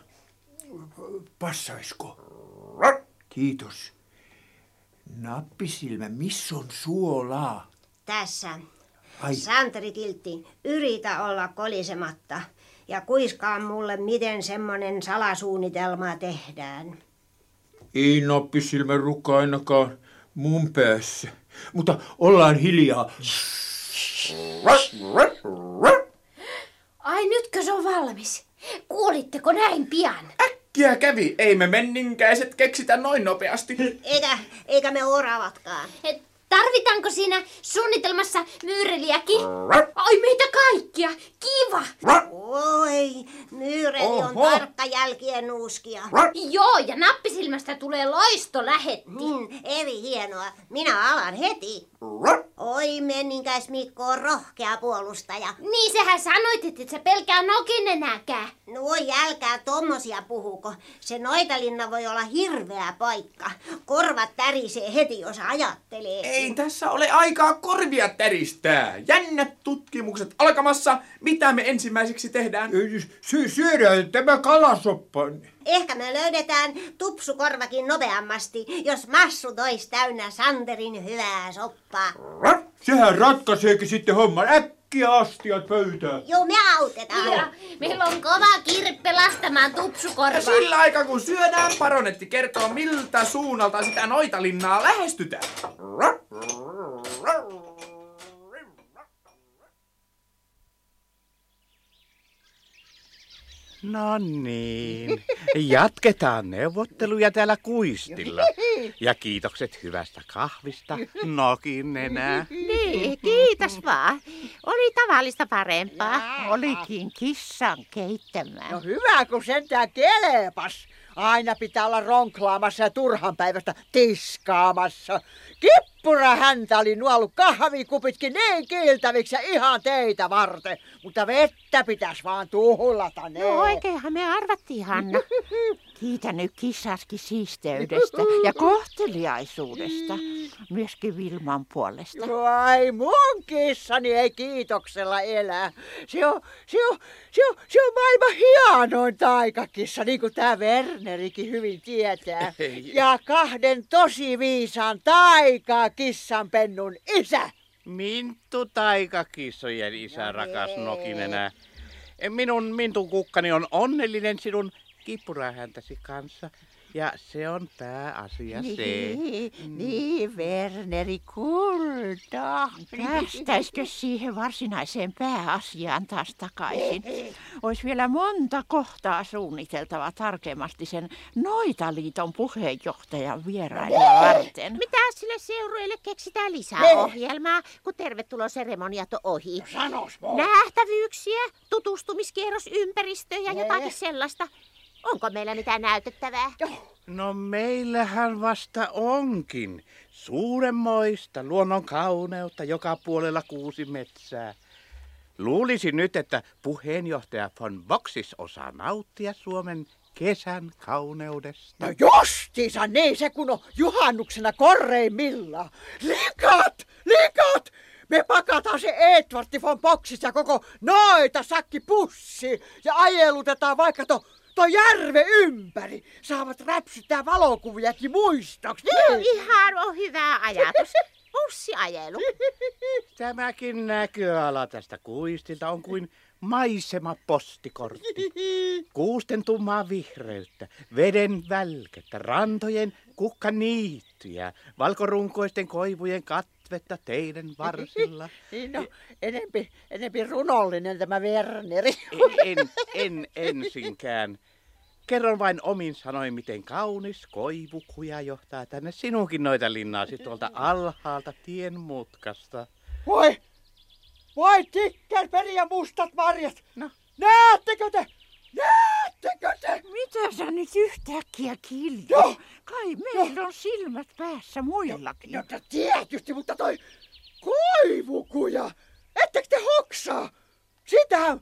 Passaisko? Kiitos. Nappisilmä, missä on suolaa? Tässä. Ai. Santeri Kiltti, yritä olla kolisematta ja kuiskaa mulle, miten semmonen salasuunnitelma tehdään. Ei nappisilmä rukka ainakaan mun päässä. Mutta ollaan hiljaa. Ai nytkö se on valmis? Kuulitteko näin pian? Äkkiä kävi, ei me menninkäiset keksitä noin nopeasti. Eikä, eikä me oravatkaan. Et Tarvitaanko siinä suunnitelmassa myyreliäkin? Ai meitä kaikkia! Kiva! Oi, myyreli on Oho. tarkka jälkien nuuskia. Joo, ja nappisilmästä tulee loisto lähetti. Hmm, eri hienoa. Minä alan heti. Oi, menninkäis Mikko on rohkea puolustaja. Niin sehän sanoit, että et sä pelkää nokinenäkään. No älkää tommosia puhuko. Se Noitalinna voi olla hirveä paikka. Korvat tärisee heti, jos ajattelee. Ei tässä ole aikaa korvia täristää. Jännät tutkimukset alkamassa. Mitä me ensimmäiseksi tehdään? Sy- syödään tämä kalasoppa. Ehkä me löydetään tupsukorvakin nopeammasti, jos massu tois täynnä Santerin hyvää soppaa. Sehän ratkaiseekin sitten homman. Äkkiä astiat pöytään. Joo, me autetaan. Ja meillä on kova kiire pelastamaan Ja tupsukorvaa. sillä aikaa kun syödään, paronetti kertoo miltä suunnalta sitä noitalinnaa lähestytään. No niin, jatketaan neuvotteluja täällä kuistilla. Ja kiitokset hyvästä kahvista, nokin enää. Niin, kiitos vaan. Oli tavallista parempaa. Olikin kissan keittämää. No hyvä, kun sentään kelepas. Aina pitää olla ronklaamassa ja turhan päivästä tiskaamassa. Kippura häntä oli nuollut kahvikupitkin niin kiiltäviksi ja ihan teitä varten. Mutta vettä pitäisi vaan tuhlata ne. No oikeinhan me arvattiin, Hanna. Kiitän nyt kissaskin siisteydestä ja kohteliaisuudesta. Myöskin Vilman puolesta. Ai mun kissani ei kiitoksella elä. Se on, se on, se on, se on maailman hienoin taikakissa, niin kuin tämä Wernerikin hyvin tietää. Ja kahden tosi viisaan taikakissan pennun isä. Minttu taikakissojen isä, rakas nokinenä. Minun Mintun kukkani on onnellinen sinun kippurahäntäsi kanssa. Ja se on pääasia se. Niin, niin, Werneri kulta. Päästäisikö siihen varsinaiseen pääasiaan taas takaisin? Olisi vielä monta kohtaa suunniteltava tarkemmasti sen Noitaliiton puheenjohtajan vierailua varten. Mitä sille seurueelle keksitään lisää ohjelmaa, kun tervetuloseremoniat on ohi? Sanos Nähtävyyksiä, tutustumiskierros ympäristöön ja jotakin sellaista. Onko meillä mitään näytettävää? No meillähän vasta onkin. Suuremmoista luonnon kauneutta joka puolella kuusi metsää. Luulisin nyt, että puheenjohtaja von Boxis osaa nauttia Suomen kesän kauneudesta. No justiinsa niin se kun on juhannuksena korreimmillaan. Likat! Likat! Me pakataan se Edvardi von Boxis ja koko noita sakki pussi ja ajelutetaan vaikka to, to järve ympäri. Saavat räpsyttää valokuviakin muistoksi. No, ihan on hyvä ajatus. Bussiajelu. Tämäkin näköala tästä kuistilta on kuin maisema postikortti. Kuusten tummaa vihreyttä, veden välkettä, rantojen kukkaniittyjä, valkorunkoisten koivujen katvetta teidän varsilla. Niin no, enempi, enempi runollinen tämä Werneri. En, en ensinkään. Kerron vain omin sanoin, miten kaunis koivukuja johtaa tänne sinunkin noita linnaasi tuolta alhaalta tien mutkasta. Voi! Voi tikkelperi ja mustat marjat! No. Näettekö te? Näettekö te? Mitä sä nyt yhtäkkiä kilju? Joo. Kai meillä on silmät päässä muillakin. No no, tietysti, mutta toi koivukuja! Ettekö te hoksaa? Sitähän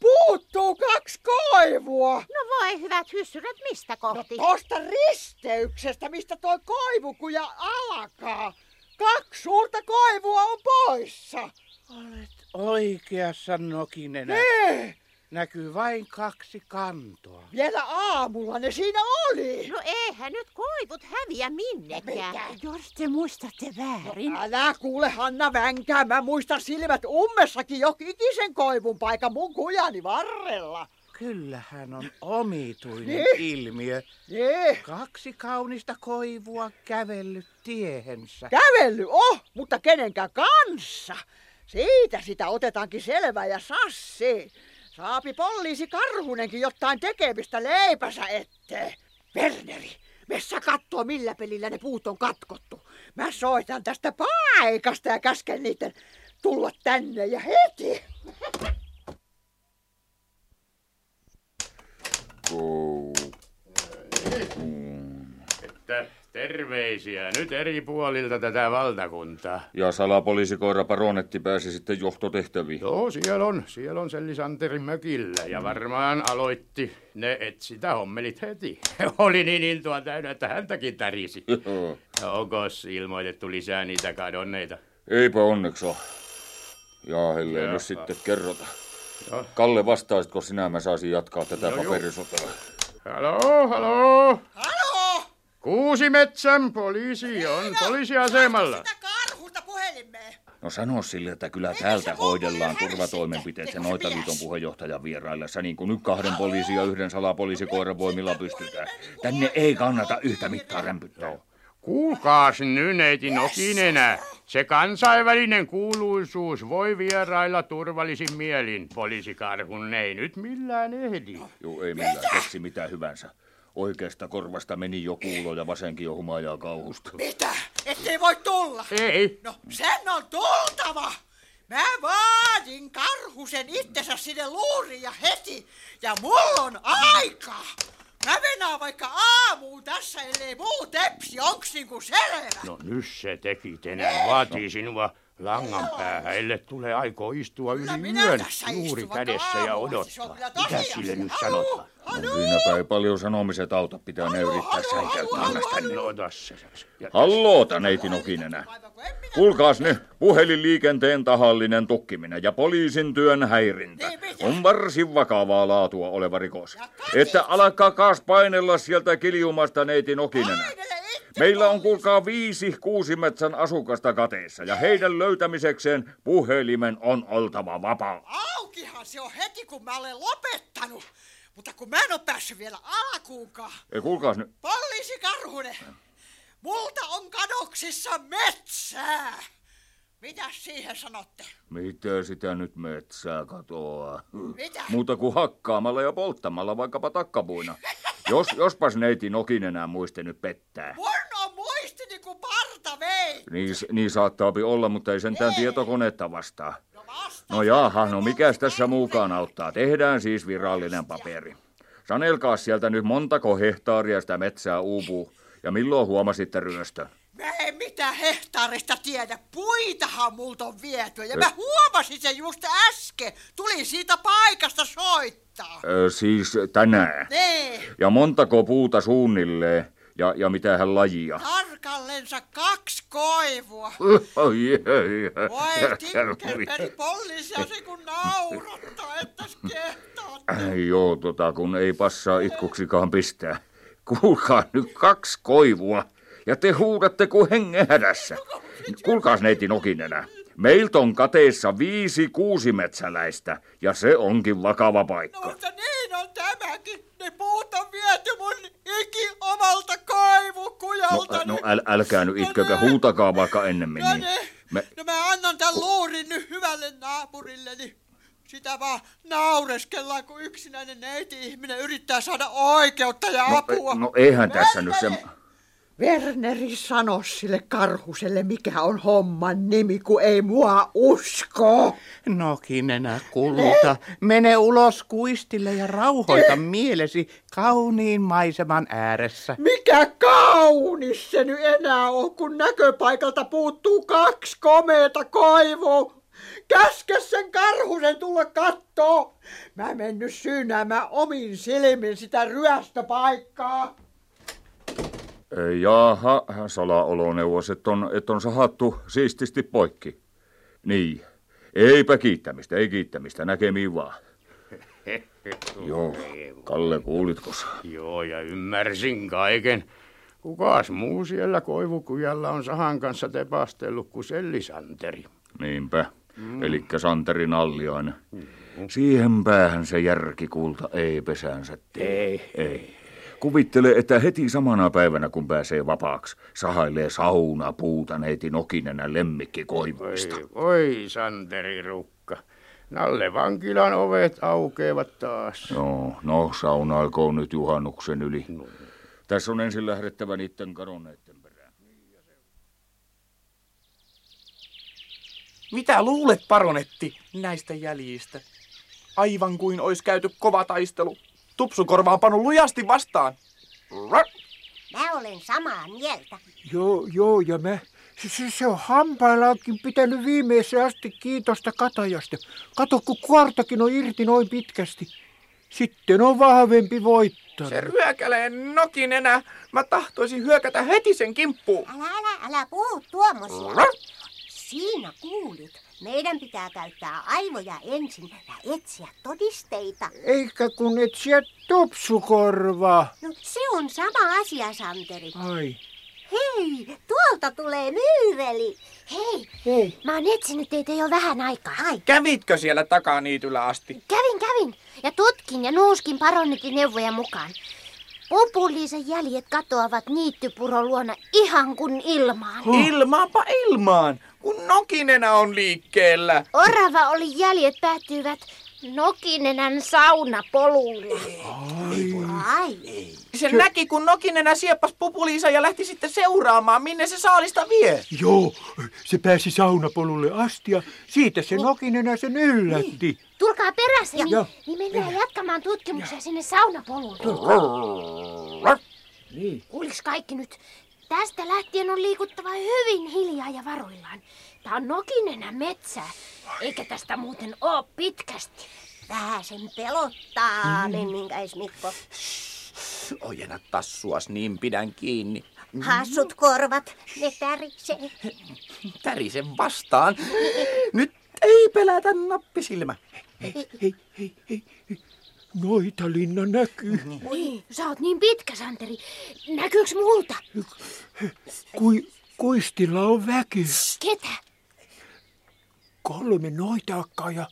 puuttuu kaksi koivua! No voi hyvät hyssyrät, mistä No kohti? tosta risteyksestä, mistä toi koivukuja alkaa. Kaksi suurta koivua on poissa. Olet oikeassa nokinenä. Ee, Näkyy vain kaksi kantoa. Vielä aamulla ne siinä oli. No eihän nyt koivut häviä minnekään. Jos te muistatte väärin. Älä kuule Hanna vänkää, mä muistan silmät ummessakin jo ikisen koivun paikan mun kujani varrella. Kyllähän on omituinen Niin. ilmiö. Niin. Kaksi kaunista koivua kävellyt tiehensä. Kävelly, oh, mutta kenenkään kanssa. Siitä sitä otetaankin selvää ja sassi. Saapi poliisi Karhunenkin jotain tekemistä leipänsä ettei. Werneri, messä kattoo millä pelillä ne puut on katkottu. Mä soitan tästä paikasta ja käsken niiden tulla tänne ja heti. Että terveisiä nyt eri puolilta tätä valtakuntaa. Ja salapoliisikoira Paronetti pääsi sitten johtotehtäviin. Joo, siellä on, siellä on Santerin mökillä ja varmaan aloitti ne etsintä hommelit heti. Oli niin intoa täynnä, että häntäkin tärisi. Joo. Ja onko ilmoitettu lisää niitä kadonneita? Eipä onneksi ole. Ja ellei nyt sitten kerrota. Joo. Kalle, vastaisitko sinä, mä saisin jatkaa tätä joo. paperisotaa. Haloo, haloo. Halo! Kuusimetsän poliisi on poliisiasemalla. Karhusta puhelimeen. No sano sille, että kyllä täältä hoidellaan turvatoimenpiteet ja Noitaliiton puheenjohtajan vieraillessa, niin kuin nyt kahden poliisi ja yhden salapoliisikoiran voimilla pystytään. Tänne ei kannata yhtä mittaa rämpyttää. Kuulkaas nyt, neiti Nokinenä. Se kansainvälinen kuuluisuus voi vierailla turvallisin mielin. Poliisikarhun ei nyt millään ehdi. Joo, ei millään keksi mitä hyvänsä. Oikeasta korvasta meni jo kuulo ja vasenkin jo humajaa kauhusta. Mitä? Ettei voi tulla? Ei. No, sen on tultava! Mä vaadin karhusen itsensä sinne luuriin ja heti, ja mulla on aika! Mä venaan vaikka aamuun tässä, ellei muu tepsi, onks niinku selvä? No nyt se teki tänään. Vaatii sinua langan päähän, ellei tule aikoo istua yli minä yön tässä juuri kädessä ja on odottaa. Mitä sille nyt sanotaan? No siinäpä ei paljon sanomiset auta, pitää ne yrittää säikäyttää annas tänne. No Halloota, neiti Nokinenä. Kuulkaas ne, puhelinliikenteen tahallinen tukkiminen ja poliisin työn häirintä on varsin vakavaa laatua oleva rikos. Että alkakaas painella sieltä kiljumasta, neiti Nokinenä. Meillä on kuulkaa viisi kuusimetsän asukasta kateessa ja heidän löytämisekseen puhelimen on oltava vapaa. Aukihan se on heti, kun mä olen lopettanut. Mutta kun mä en ole päässyt vielä alkuunkaan. Ei kuulkaas nyt. Poliisi Karhunen, multa on kadoksissa metsää. Mitä siihen sanotte? Mitä sitä nyt metsää katoaa? Mitä? Muuta kuin hakkaamalla ja polttamalla vaikkapa takkapuina. Jos, jospas neiti Nokinenä muisti nyt pettää. Mun on muistini kuin parta vei. Niin, niin saattaapi olla, mutta ei sentään tietokonetta vastaa. No jaha, no mikäs tässä muukaan auttaa? Tehdään siis virallinen paperi. Sanelkaa sieltä nyt montako hehtaaria sitä metsää uupuu. Ja milloin huomasitte ryöstön? Mä en mitään hehtaarista tiedä. Puitahan multa on viety. Ja mä huomasin sen just äsken. Tuli siitä paikasta soittaa. Ö, siis tänään. Niin. Ja montako puuta suunnilleen? Ja, ja mitähän lajia? Tarkallensa kaksi koivua. Oi, ei, ei. Voi tinkerperi poliisia se kun naurattaa, että kehtaat. Ai Joo, tota, kun ei passaa itkuksikaan pistää. Kuulkaa nyt kaksi koivua. Ja te huudatte kuin hengen hädässä. Kuulkaas neiti Nokinenä. Meiltä on kateessa viisi kuusimetsäläistä, ja se onkin vakava paikka. Mutta niin on tämäkin. Ne puut on viety mun iki omalta koivukujalta. No, no äl, älkää nyt itkökä, huutakaa vaikka ennemmin. No Niin. Me, no mä annan tän luurin nyt hyvälle naapurilleni. Sitä vaan naureskellaan, kun yksinäinen neiti-ihminen yrittää saada oikeutta ja apua. no eihän tässä nyt se... Werneri sano sille karhuselle, mikä on homman nimi, kun ei mua usko. Nokinenä kulta, mene ulos kuistille ja rauhoita mielesi kauniin maiseman ääressä. Mikä kaunis se nyt enää on, kun näköpaikalta puuttuu kaksi komeeta koivua. Käske sen karhusen tulla kattoo. Mä mennyt syynäämään omin silmin sitä ryöstöpaikkaa. Jaha, salaoloneuvos, että on, et on sahattu siististi poikki. Niin, eipä kiittämistä, ei kiittämistä, näkemiin vaan. Joo, Kalle, kuulitko? Joo, ja ymmärsin kaiken. Kukas muu siellä koivukujalla on Sahan kanssa tepastellut kuin Sellisanteri? Niinpä. Mm. Elikkä Santerin alliainen. Siihen päähän se järkikulta ei pesäänsä tee. Ei. Ei. Kuvittele, että heti samana päivänä kun pääsee vapaaksi, sahailee sauna puuta neiti nokinenä lemmikki koivuista. Oi, oi Santeri Rukka. Nalle vankilan ovet aukeavat taas. Joo, no saunailkoon nyt juhannuksen yli. No. Tässä on ensin lähdettävä niiden kadonneiden perään. Mitä luulet, paronetti, näistä jäljistä? Aivan kuin ois käyty kova taistelu. Tupsukorva on pannut lujasti vastaan. Rrr. Mä olen samaa mieltä. Joo, joo, ja mä, se, se, se on hampaillaankin pitänyt viimeiseen asti kiitosta katajasta. Kato, kun kuortakin on irti noin pitkästi. Sitten on vahvempi voittanut. Se ryökälee nokinenä. Mä tahtoisin hyökätä heti sen kimppuun. Älä, älä, älä puhu tuommoisia. Siinä kuulit. Meidän pitää käyttää aivoja ensin ja etsiä todisteita. Eikä kun etsiä tupsukorvaa. No se on sama asia, Santeri. Ai. Hei, tuolta tulee myyreli. Hei, Hei. mä oon etsinyt teitä jo vähän aikaa. Ai, Kävitkö siellä takaniityllä asti? Kävin, kävin ja tutkin ja nuuskin paronnetin neuvoja mukaan. Populiisen jäljet katoavat niittypuron luona ihan kuin ilmaan. Ilmaanpa ilmaan, kun nokinenä on liikkeellä. Orava oli jäljet päättyivät Nokinenän saunapolulle. ai. Se näki, kun Nokinenä sieppas pupuliinsa ja lähti sitten seuraamaan, minne se saalista vie. Joo, se pääsi saunapolulle asti ja siitä se nokinenä sen yllätti. Tulkaa perässä, niin, Joo. niin mennään jatkamaan tutkimuksia sinne saunapolulle. Niin. Kuuliks kaikki nyt? Tästä lähtien on liikuttava hyvin hiljaa ja varuillaan. Tää on nokinenä metsää, eikä tästä muuten oo pitkästi. Vähän sen pelottaa, mm. menninkäis Mikko. Ojenna tassuas, niin pidän kiinni. Hassut korvat, ne tärisee. Tärisen vastaan. Nyt ei pelätä nappisilmä. Hei, hei, hei, hei. Noita linna näkyy. Oi, sä oot niin pitkä, Santeri. Näkyyks multa? Kui, kuistilla on väki. Ketä? Kolme noitakkaa ja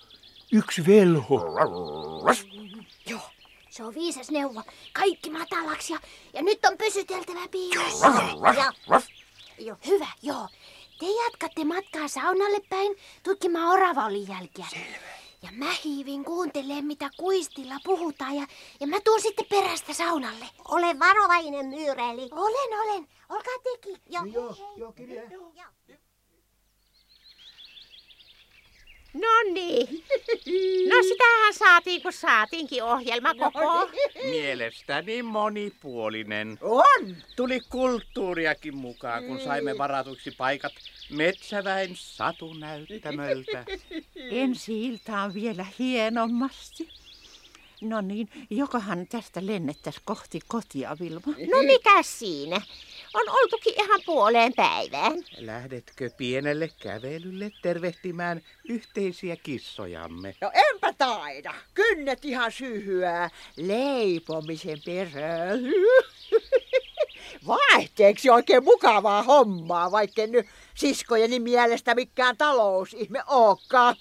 yksi velho. Joo, se on viisas neuvo. Kaikki matalaksi ja, ja nyt on pysyteltävä piilossa. Joo, hyvä, joo. Te jatkatte matkaa saunalle päin tutkimaan oravaolin jälkiä. Selvä. Ja mä hiivin kuuntelee, mitä kuistilla puhutaan ja, ja mä tuun sitten perästä saunalle. ole varovainen myyreli. Olen, olen. Olkaa tekin. Joo, Joo, joo, kyllä. No niin. No sitähän saatiin, kun saatiinkin ohjelma koko. Mielestäni monipuolinen. On! Tuli kulttuuriakin mukaan, kun saimme varatuiksi paikat metsäväen satunäyttämöltä. Ensi iltaan vielä hienommasti. No niin, jokohan tästä lennettäisi kohti kotia, Vilma? No mikä siinä? On oltukin ihan puoleen päivään. Lähdetkö pienelle kävelylle tervehtimään yhteisiä kissojamme? No enpä taida. Kynnet ihan syhyää leipomisen perään. Vaihteeksi oikein mukavaa hommaa, vaikka nyt siskojeni mielestä mikään talousihme ookaan.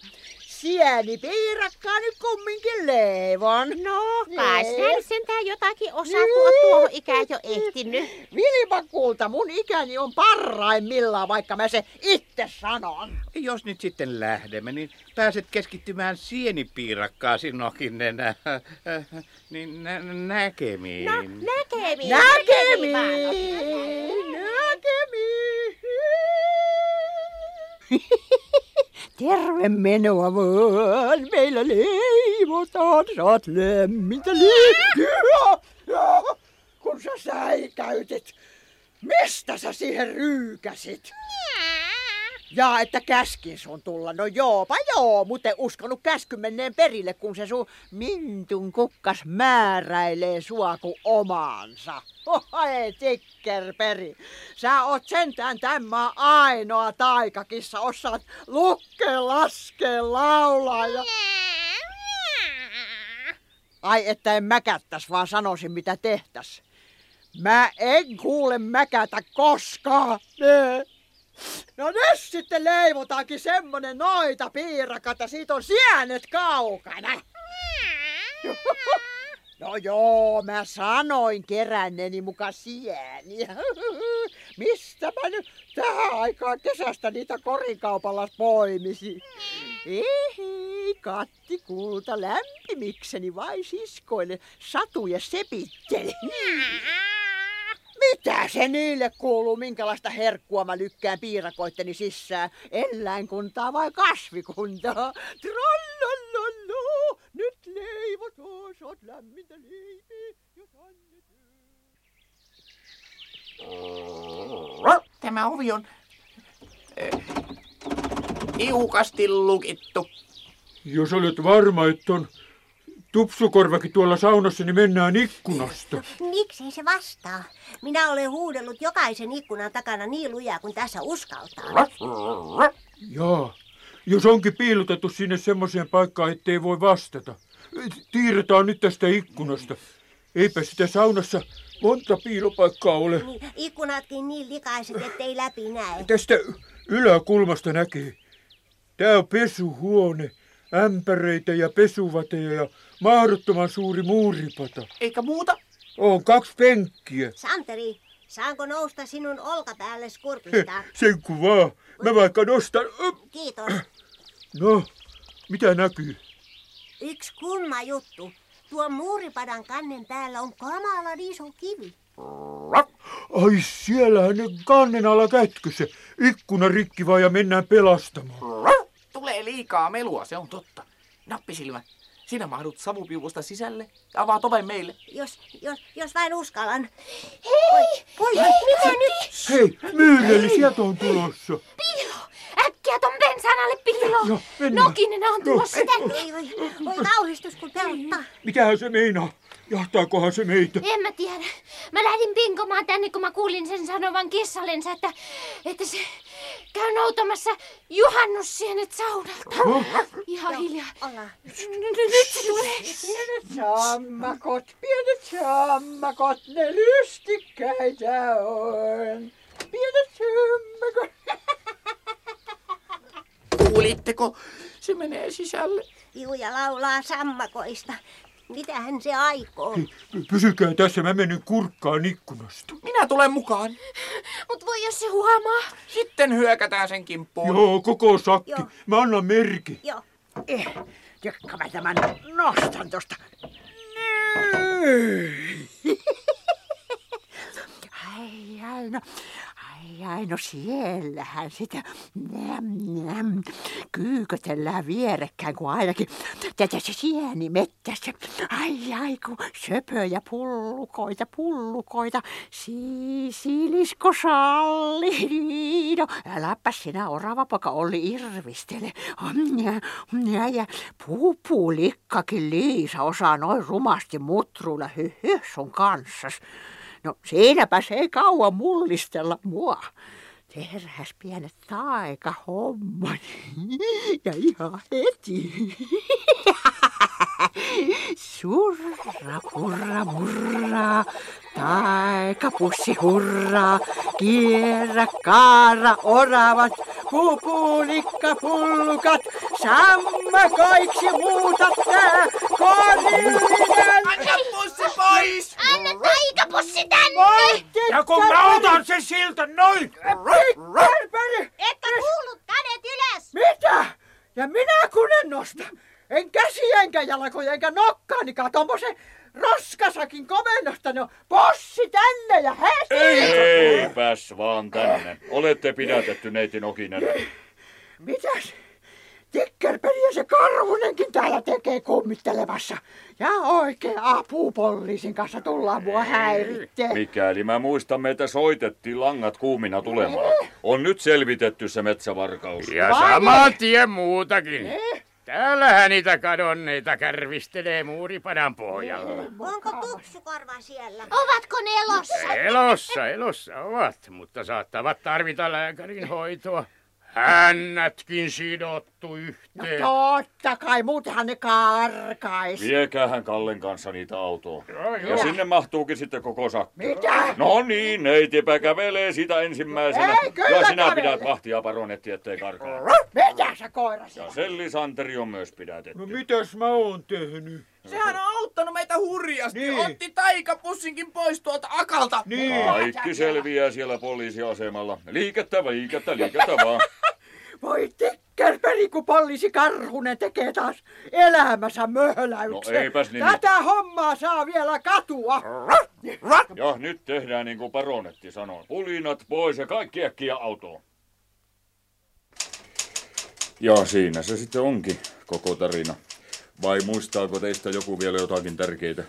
Sieni piirakkaa nyt kumminkin leivon. No, kai Nee. sinä sentään jotakin osaa, kun oot tuohon ikään jo ehtinyt. Vilma kulta, mun ikäni on parhaimmillaan, vaikka mä se itse sanon. Jos nyt sitten lähdemme, niin pääset keskittymään sienipiirakkaasi nokinenä. niin nä- näkemiin. No, näkemiin. Näkemiin! Näkemiin. Näkemiin! Terve menoa vaan, meillä leivotaan, saat lämmintä liikkeä. Kun sä säikäytit, mistä sä siihen ryykäsit? Ja että käskin sun tulla. No joopa joo, mutta en uskonut käsky menneen perille, kun se sun mintun kukkas määräilee sua kuin omaansa. Oi, tikkerperi. Sä oot sentään tämä ainoa taikakissa, osaat lukkea, laskea, laulaa ja... Ai, että en mäkättäs, vaan sanoisin mitä tehtäs. Mä en kuule mäkätä koskaan. Ne. No nyt sitten leivotaankin semmonen noita piirakata, siitä on sienet kaukana. No joo, mä sanoin keränneeni muka sieniä. Mistä mä nyt tähän aikaan kesästä niitä korikaupalla poimisi? Ei, katti kulta lämpimikseni vai siskoille satuja sepitteli. Mitä se niille kuuluu, minkälaista herkkua mä lykkään piirakoitteni sisään? Eläinkuntaa vai kasvikuntaa? Trollololo, nyt leivot oot lämmintä leipiä, jos. Tämä ovi on tiukasti lukittu. Jos olet varma, että on tupsukorvakin tuolla saunassa, niin mennään ikkunasta. Miksei se vastaa? Minä olen huudellut jokaisen ikkunan takana niin lujaa kuin tässä uskaltaa. Jaa, jos onkin piilotettu sinne semmoiseen paikkaan, ettei voi vastata. Tiirretään nyt tästä ikkunasta. Eipä sitä saunassa monta piilopaikkaa ole. Niin, ikkunatkin niin likaiset, ettei läpi näe. Tästä yläkulmasta näkee. Tää on pesuhuone. Ämpäreitä ja pesuvateja ja mahdottoman suuri muuripata. Eikä muuta? On kaksi penkkiä. Santeri, saanko nousta sinun olkapäälle skurpista? Sen kun vaan. Mä vaikka nostan. Kiitos. No, mitä näkyy? Yksi kumma juttu. Tuo muuripadan kannen päällä on kamalan iso kivi. Ai siellähän ne kannen alla kätkössä. Ikkuna rikki vaan ja mennään pelastamaan. Tulee liikaa melua, se on totta. Nappisilmä, sinä mahdut savupiuvusta sisälle ja avaat oven meille. Jos, jos, jos vain uskallan. Hei! Voi, mitä nyt? Hei, Myyreli, sieltä on tulossa. Piilo! Äkkiä ton bensan alle piilo! Mennään. Nokinen on tulossa tänne. Voi, voi, voi kauhistus kun pelottaa. Mitähän se meinaa? Jahtaakohan se meitä? En mä tiedä. Mä lähdin pinkomaan tänne, kun mä kuulin sen sanovan kissallensa, että, että se käy noutamassa juhannussienet saunalta. Ihan hiljaa. Nyt se tulee. Pienet sammakot, pienet sammakot, ne lystikkäitä on. Pienet sammakot. Kuulitteko? Se menee sisälle. Juja laulaa sammakoista. Mitähän se aikoo? Pysykää tässä, mä menen kurkkaan ikkunasta. Minä tulen mukaan. Mut voi jos se huomaa. Sitten hyökätään sen kimppuun. Joo, koko sakki. Joo. Mä annan merki. Joo. Eh, jokka mä tämän nostan tosta. Ai, ai, no, ai, no siellähän sitä näm, näm, kyykötellään vierekkäin, kun ainakin tätä se sieni mettässä. Ai, ai, kun söpöjä pullukoita, pullukoita, siisilisko salli. No, äläpä sinä orava poika oli irvistele. Ja, ja, ja pupulikkakin Liisa osaa noin rumasti mutruilla hyhy sun kanssas. No siinäpä se ei kauan mullistella mua. Tehdäs pienet taikahommat. Ja ihan heti. Surra, purra, murra, taikapussi hurraa, kierrä, kaara, oravat, pupulikka, pullukat, sammakoiksi muuta tää korillinen. Anna pussi pois! Anna taikapussi tänne! Ja kun mä otan sen siltä noin! Etkä kuullut kädet ylös! Mitä? Ja minä kun en nosta. En käsi enkä jalkoja enkä nokkaanikaan tommosen roskasakin komennosta. No possi tänne ja heti! Eipäs vaan tänne. Olette pidätetty neiti Nokinen. Mitäs? Tikkerpeli ja se Karvunenkin täällä tekee kummittelemassa. Ja oikein apupoliisin kanssa tullaan mua häiritteen. Mikäli mä muistan, meitä soitettiin langat kuumina tulemaan. On nyt selvitetty se metsävarkaus. Ja Vai saman tien muutakin. Eh? Täällähän niitä kadonneita kärvistelee muuripadan pohjalla. Onko tupsukorva siellä? Ovatko ne elossa? Elossa, elossa ovat, mutta saattavat tarvita lääkärin hoitoa. Hännätkin sidottu. sidottu No yhteen. totta kai, muutenhan ne karkais. Viekäähän Kallen kanssa niitä autoon. Joo, Ja sinne mahtuukin sitten koko sakki. Mitä? No niin, neitipä kävelee sitä ensimmäisenä. Ei, kyllä ja sinä kävelee. pidät vahtia paronetti, ettei karkaa. Mitä sä koiras? Ja Selli Santeri on myös pidätetty. No mitäs mä oon tehnyt? Sehän on auttanut meitä hurjasti. Niin. Otti taikapussinkin pois tuolta akalta. Niin. Kaikki selviää siellä poliisiasemalla. Liikettä, liikettä, liikettä vaan. Voi tikkerperi, kun poliisi Karhunen tekee taas elämässä möhläyksen. No eipäs niin. Tätä hommaa saa vielä katua. Ja nyt tehdään niin kuin paronetti sanoo. Pulinat pois ja kaikki äkkiä autoon. Ja siinä se sitten onkin koko tarina. Vai muistaako teistä joku vielä jotakin tärkeitä?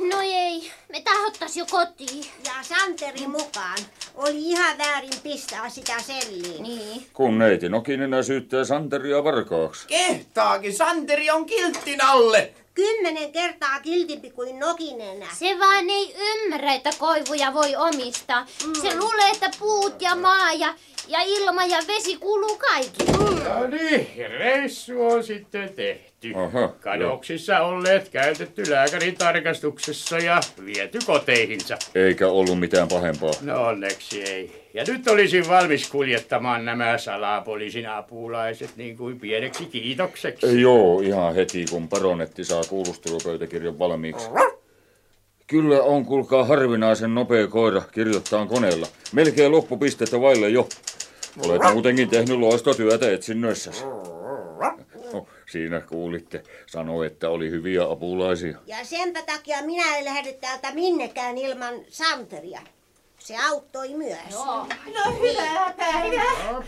No ei, me tahottais jo kotiin. Ja Santeri mukaan. Oli ihan väärin pistää sitä selliin. Niin. Kun neiti Nokinen syyttää Santeria varkaaksi. Kehtaakin, Santeri on kilttin alle. Kymmenen kertaa kiltimpi kuin Nokinen. Se vaan ei ymmärrä, että koivuja voi omistaa. Se luulee, että puut ja maa ja, ja ilma ja vesi kuuluu kaikille. No niin, reissu on sitten tehty. Aha, Kadoksissa olleet käytetty lääkärin tarkastuksessa ja viety koteihinsa. Eikä ollut mitään pahempaa. No onneksi ei. Ja nyt olisin valmis kuljettamaan nämä salapoliisin apulaiset niin kuin pieneksi kiitokseksi. Joo, ihan heti kun paronetti saa kuulustelupöytäkirjan valmiiksi. Kyllä on, kuulkaa, harvinaisen nopea koira kirjoittaa koneella. Melkein loppupistettä vaille jo. Olet muutenkin tehnyt loistotyötä etsinnöissäsi. No, siinä kuulitte. Sanoi, että oli hyviä apulaisia. Ja senpä takia minä en lähde täältä minnekään ilman Santeria. Se auttoi myös. No hyvää päivää.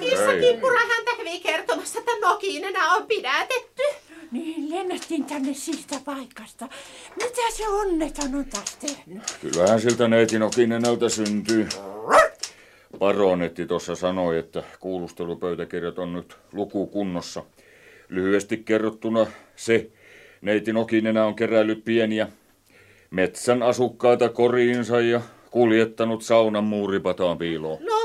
Kissakippura häntä kävi kertomassa, että Nokinenä on pidätetty. Niin, lennättiin tänne siitä paikasta. Mitä se onneton on taas tehnyt? Kyllähän siltä neiti Nokinenältä syntyy. Baronetti tuossa sanoi, että kuulustelupöytäkirjat on nyt lukukunnossa. Lyhyesti kerrottuna se, neiti Nokinenä on keräillyt pieniä metsän asukkaita koriinsa ja kuljettanut saunan muuripataan piiloon. No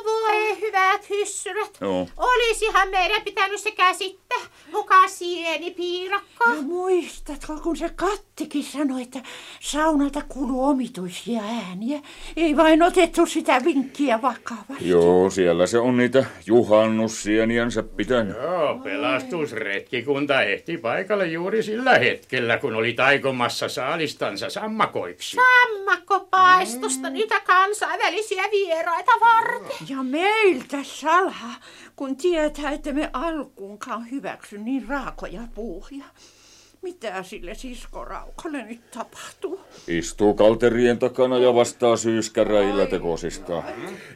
voi hyvät hyssyrät. Joo. Olisihan meidän pitänyt se käsittää. Mukaan sienipiirakko. No muistatko, kun se kattikin sanoi, että saunalta kuuluu omituisia ääniä. Ei vain otettu sitä vinkkiä vakavasti. Joo, siellä se on niitä juhannussieniänsä pitänyt. Joo, pelastusretkikunta ehti paikalle juuri sillä hetkellä, kun oli taikomassa saalistansa sammakoiksi. Sammakko paistosta niitä kansainvälisiä vieraita varten. Ja meiltä salaa, kun tietää, että me alkuunkaan hyväksy niin raakoja puuhia. Mitä sille siskoraukalle nyt tapahtuu? Istuu kalterien takana ja vastaa syyskäräjillä tekosistaan.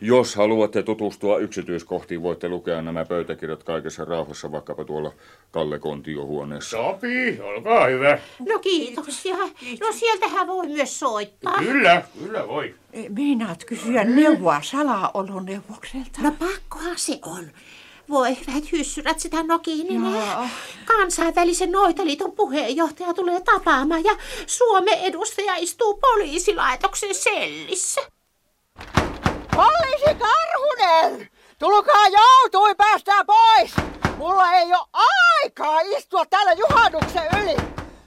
Jos haluatte tutustua yksityiskohtiin, voitte lukea nämä pöytäkirjat kaikessa rauhassa vaikkapa tuolla Kalle Kontiohuoneessa. Sopii, olkaa hyvä. No kiitoksia. No sieltähän voi myös soittaa. Kyllä, kyllä voi. E, Meinaat kysyä neuvoa salaoloneuvokselta? No pakkohan se on. Voi hyvät hyssyrät sitä Nokininen. Kansainvälisen noitaliiton puheenjohtaja tulee tapaamaan ja Suomen edustaja istuu poliisilaitoksen sellissä. Poliisi Karhunen! Tulkaa joutui päästään pois! Mulla ei ole aikaa istua täällä juhannuksen yli!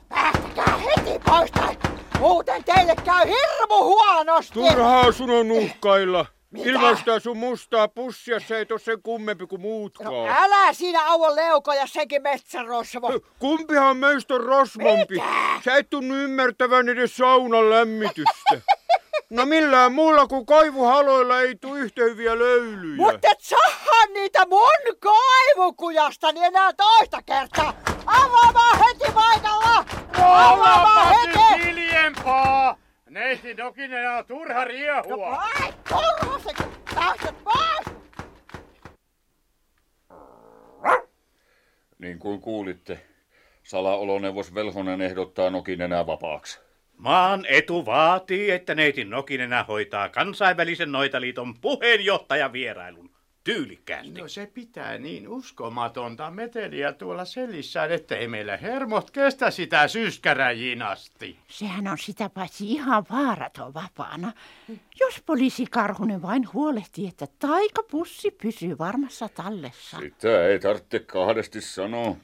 Päästäkää heti pois tai muuten teille käy hirmu huonosti! Turhaa sun on uhkailla. Mitä? Ilman sitä sun mustaa pussia se ei ole sen kummempi kuin muutkaan. No älä siinä auon leukoja senkin metsärosvo! Kumpihan meistä on rosvompi? Sä et tunnu ymmärtävän edes saunan lämmitystä. No millään muulla kuin kaivuhaloilla ei tule yhtä hyviä löylyjä. Mutta et saa niitä mun kaivukujastani enää toista kertaa! Avaamaan heti paikalla! Avaamaan heti! hiljempaa! Neiti Dokinen on turha riehua. Ai, turhasen, kun pääset pois! Niin kuin kuulitte, salaoloneuvos Velhonen ehdottaa Nokinenää vapaaksi. Maan etu vaatii, että neiti Nokinenä hoitaa kansainvälisen noitaliiton puheenjohtajan vierailun. Tyylikkäästi. No se pitää niin uskomatonta meteliä tuolla selissään, ettei meillä hermot kestä sitä syskäräjiin asti. Sehän on sitä paitsi ihan vaaraton vapaana. Jos poliisi Karhunen vain huolehtii, että taikapussi pysyy varmassa tallessa. Sitä ei tarvitse kahdesti sanoa.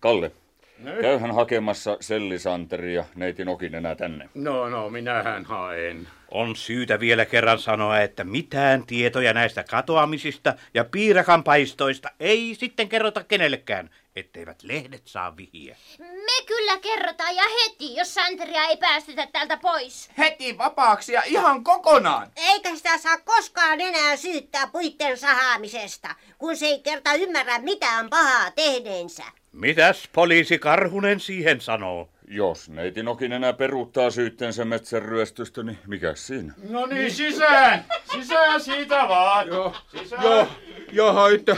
Kalle, Ne? käyhän hakemassa Sellisanteri ja neiti Nokinenä tänne. No, no, minähän haen. On syytä vielä kerran sanoa, että mitään tietoja näistä katoamisista ja piirakan paistoista ei sitten kerrota kenellekään, etteivät lehdet saa vihiä. Me kyllä kerrotaan ja heti, jos Santeria ei päästetä täältä pois. Heti vapaaksi ja ihan kokonaan. Eikä sitä saa koskaan enää syyttää puitten sahaamisesta, kun se ei kerta ymmärrä mitään pahaa tehneensä. Mitäs poliisi Karhunen siihen sanoo? Jos neiti Nokinenä peruuttaa syytteensä metsän ryöstöstä, niin mikä siinä? No niin, sisään! Sisään siitä vaan! Joo, Sisään! joo, jaha, että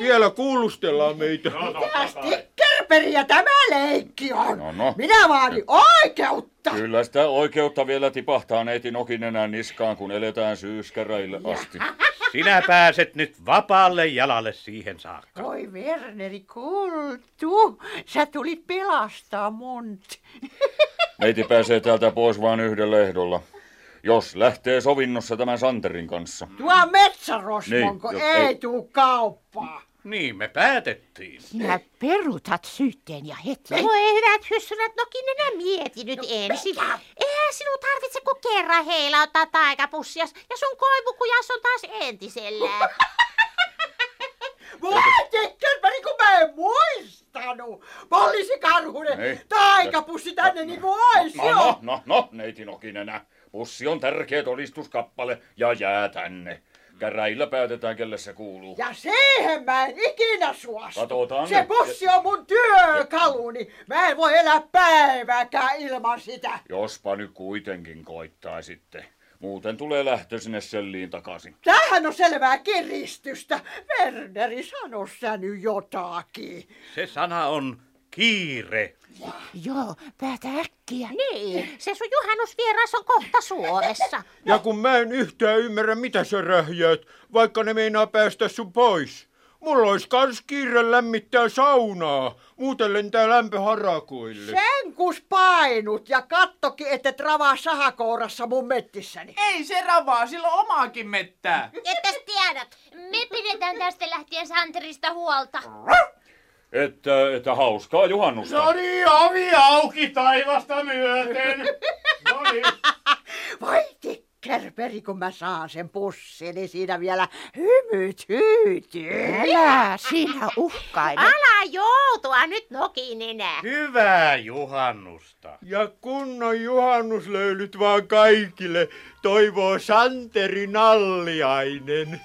vielä kuulustellaan meitä. No, no, Stickerperiä tämä leikki on. No, no. Minä vaadin oikeutta. Kyllä sitä oikeutta vielä tipahtaa neiti Nokinenä niskaan, kun eletään syyskäräille asti. Sinä pääset nyt vapaalle jalalle siihen saakka. Oi Werneri, kultu. Sä tulit pelastaa mont. Neiti pääsee täältä pois vain yhdellä ehdolla. Jos lähtee sovinnossa tämän Santerin kanssa. Tuo metsärosmonko Niin, niin, jo- ei ei. tuu kauppaa. Niin me päätettiin. Sinä peruutat syytteen ja heti. Voi hyvät hyssyrät, nokin enää mieti nyt ensin. Eihän sinun tarvitse kuin kerran heilauttaa taikapussias ja sun koivukujas on taas entisellään. Voi Stickerperi, kun mä en muistanut. Poliisi Karhunen, taikapussi tänne niin kuin ois No, no, no, no, neiti Nokinenä. Pussi on tärkeä todistuskappale ja jää tänne. Käräillä päätetään, kelle se kuuluu. Ja siihen mä en ikinä suostu. Katsotaan Se pussi on mun työkaluni. Mä en voi elää päivääkään ilman sitä. Jospa nyt kuitenkin koittaa sitten. Muuten tulee lähtö sinne selliin takaisin. Tämähän on selvää kiristystä. Werneri, sano sä nyt jotakin. Se sana on kiire. Joo, päätä äkkiä. Niin, se sun juhannusvieras on kohta Suomessa. Ja kun mä en yhtään ymmärrä, mitä sä rähjäät, vaikka ne meinaa päästä sun pois. Mulla olisi kans kiire lämmittää saunaa, muuten lentää lämpö harakoille. Sen kus painut ja kattokin, että ravaa sahakourassa mun mettissäni. Ei se ravaa, sillä on omaakin mettää. Että tiedät, Me pidetään tästä lähtien Santerista huolta. Että, että hauskaa juhannusta. No niin, ovi auki taivasta myöten. No niin. Vai tikkerperi, kun mä saan sen pussin, niin siinä vielä hymyt hyytyy. Älä sinä uhkaile. Älä joutua nyt nokin enää. Hyvää juhannusta. Ja kunnon juhannuslöylyt vaan kaikille, toivoo Santeri Nalliainen.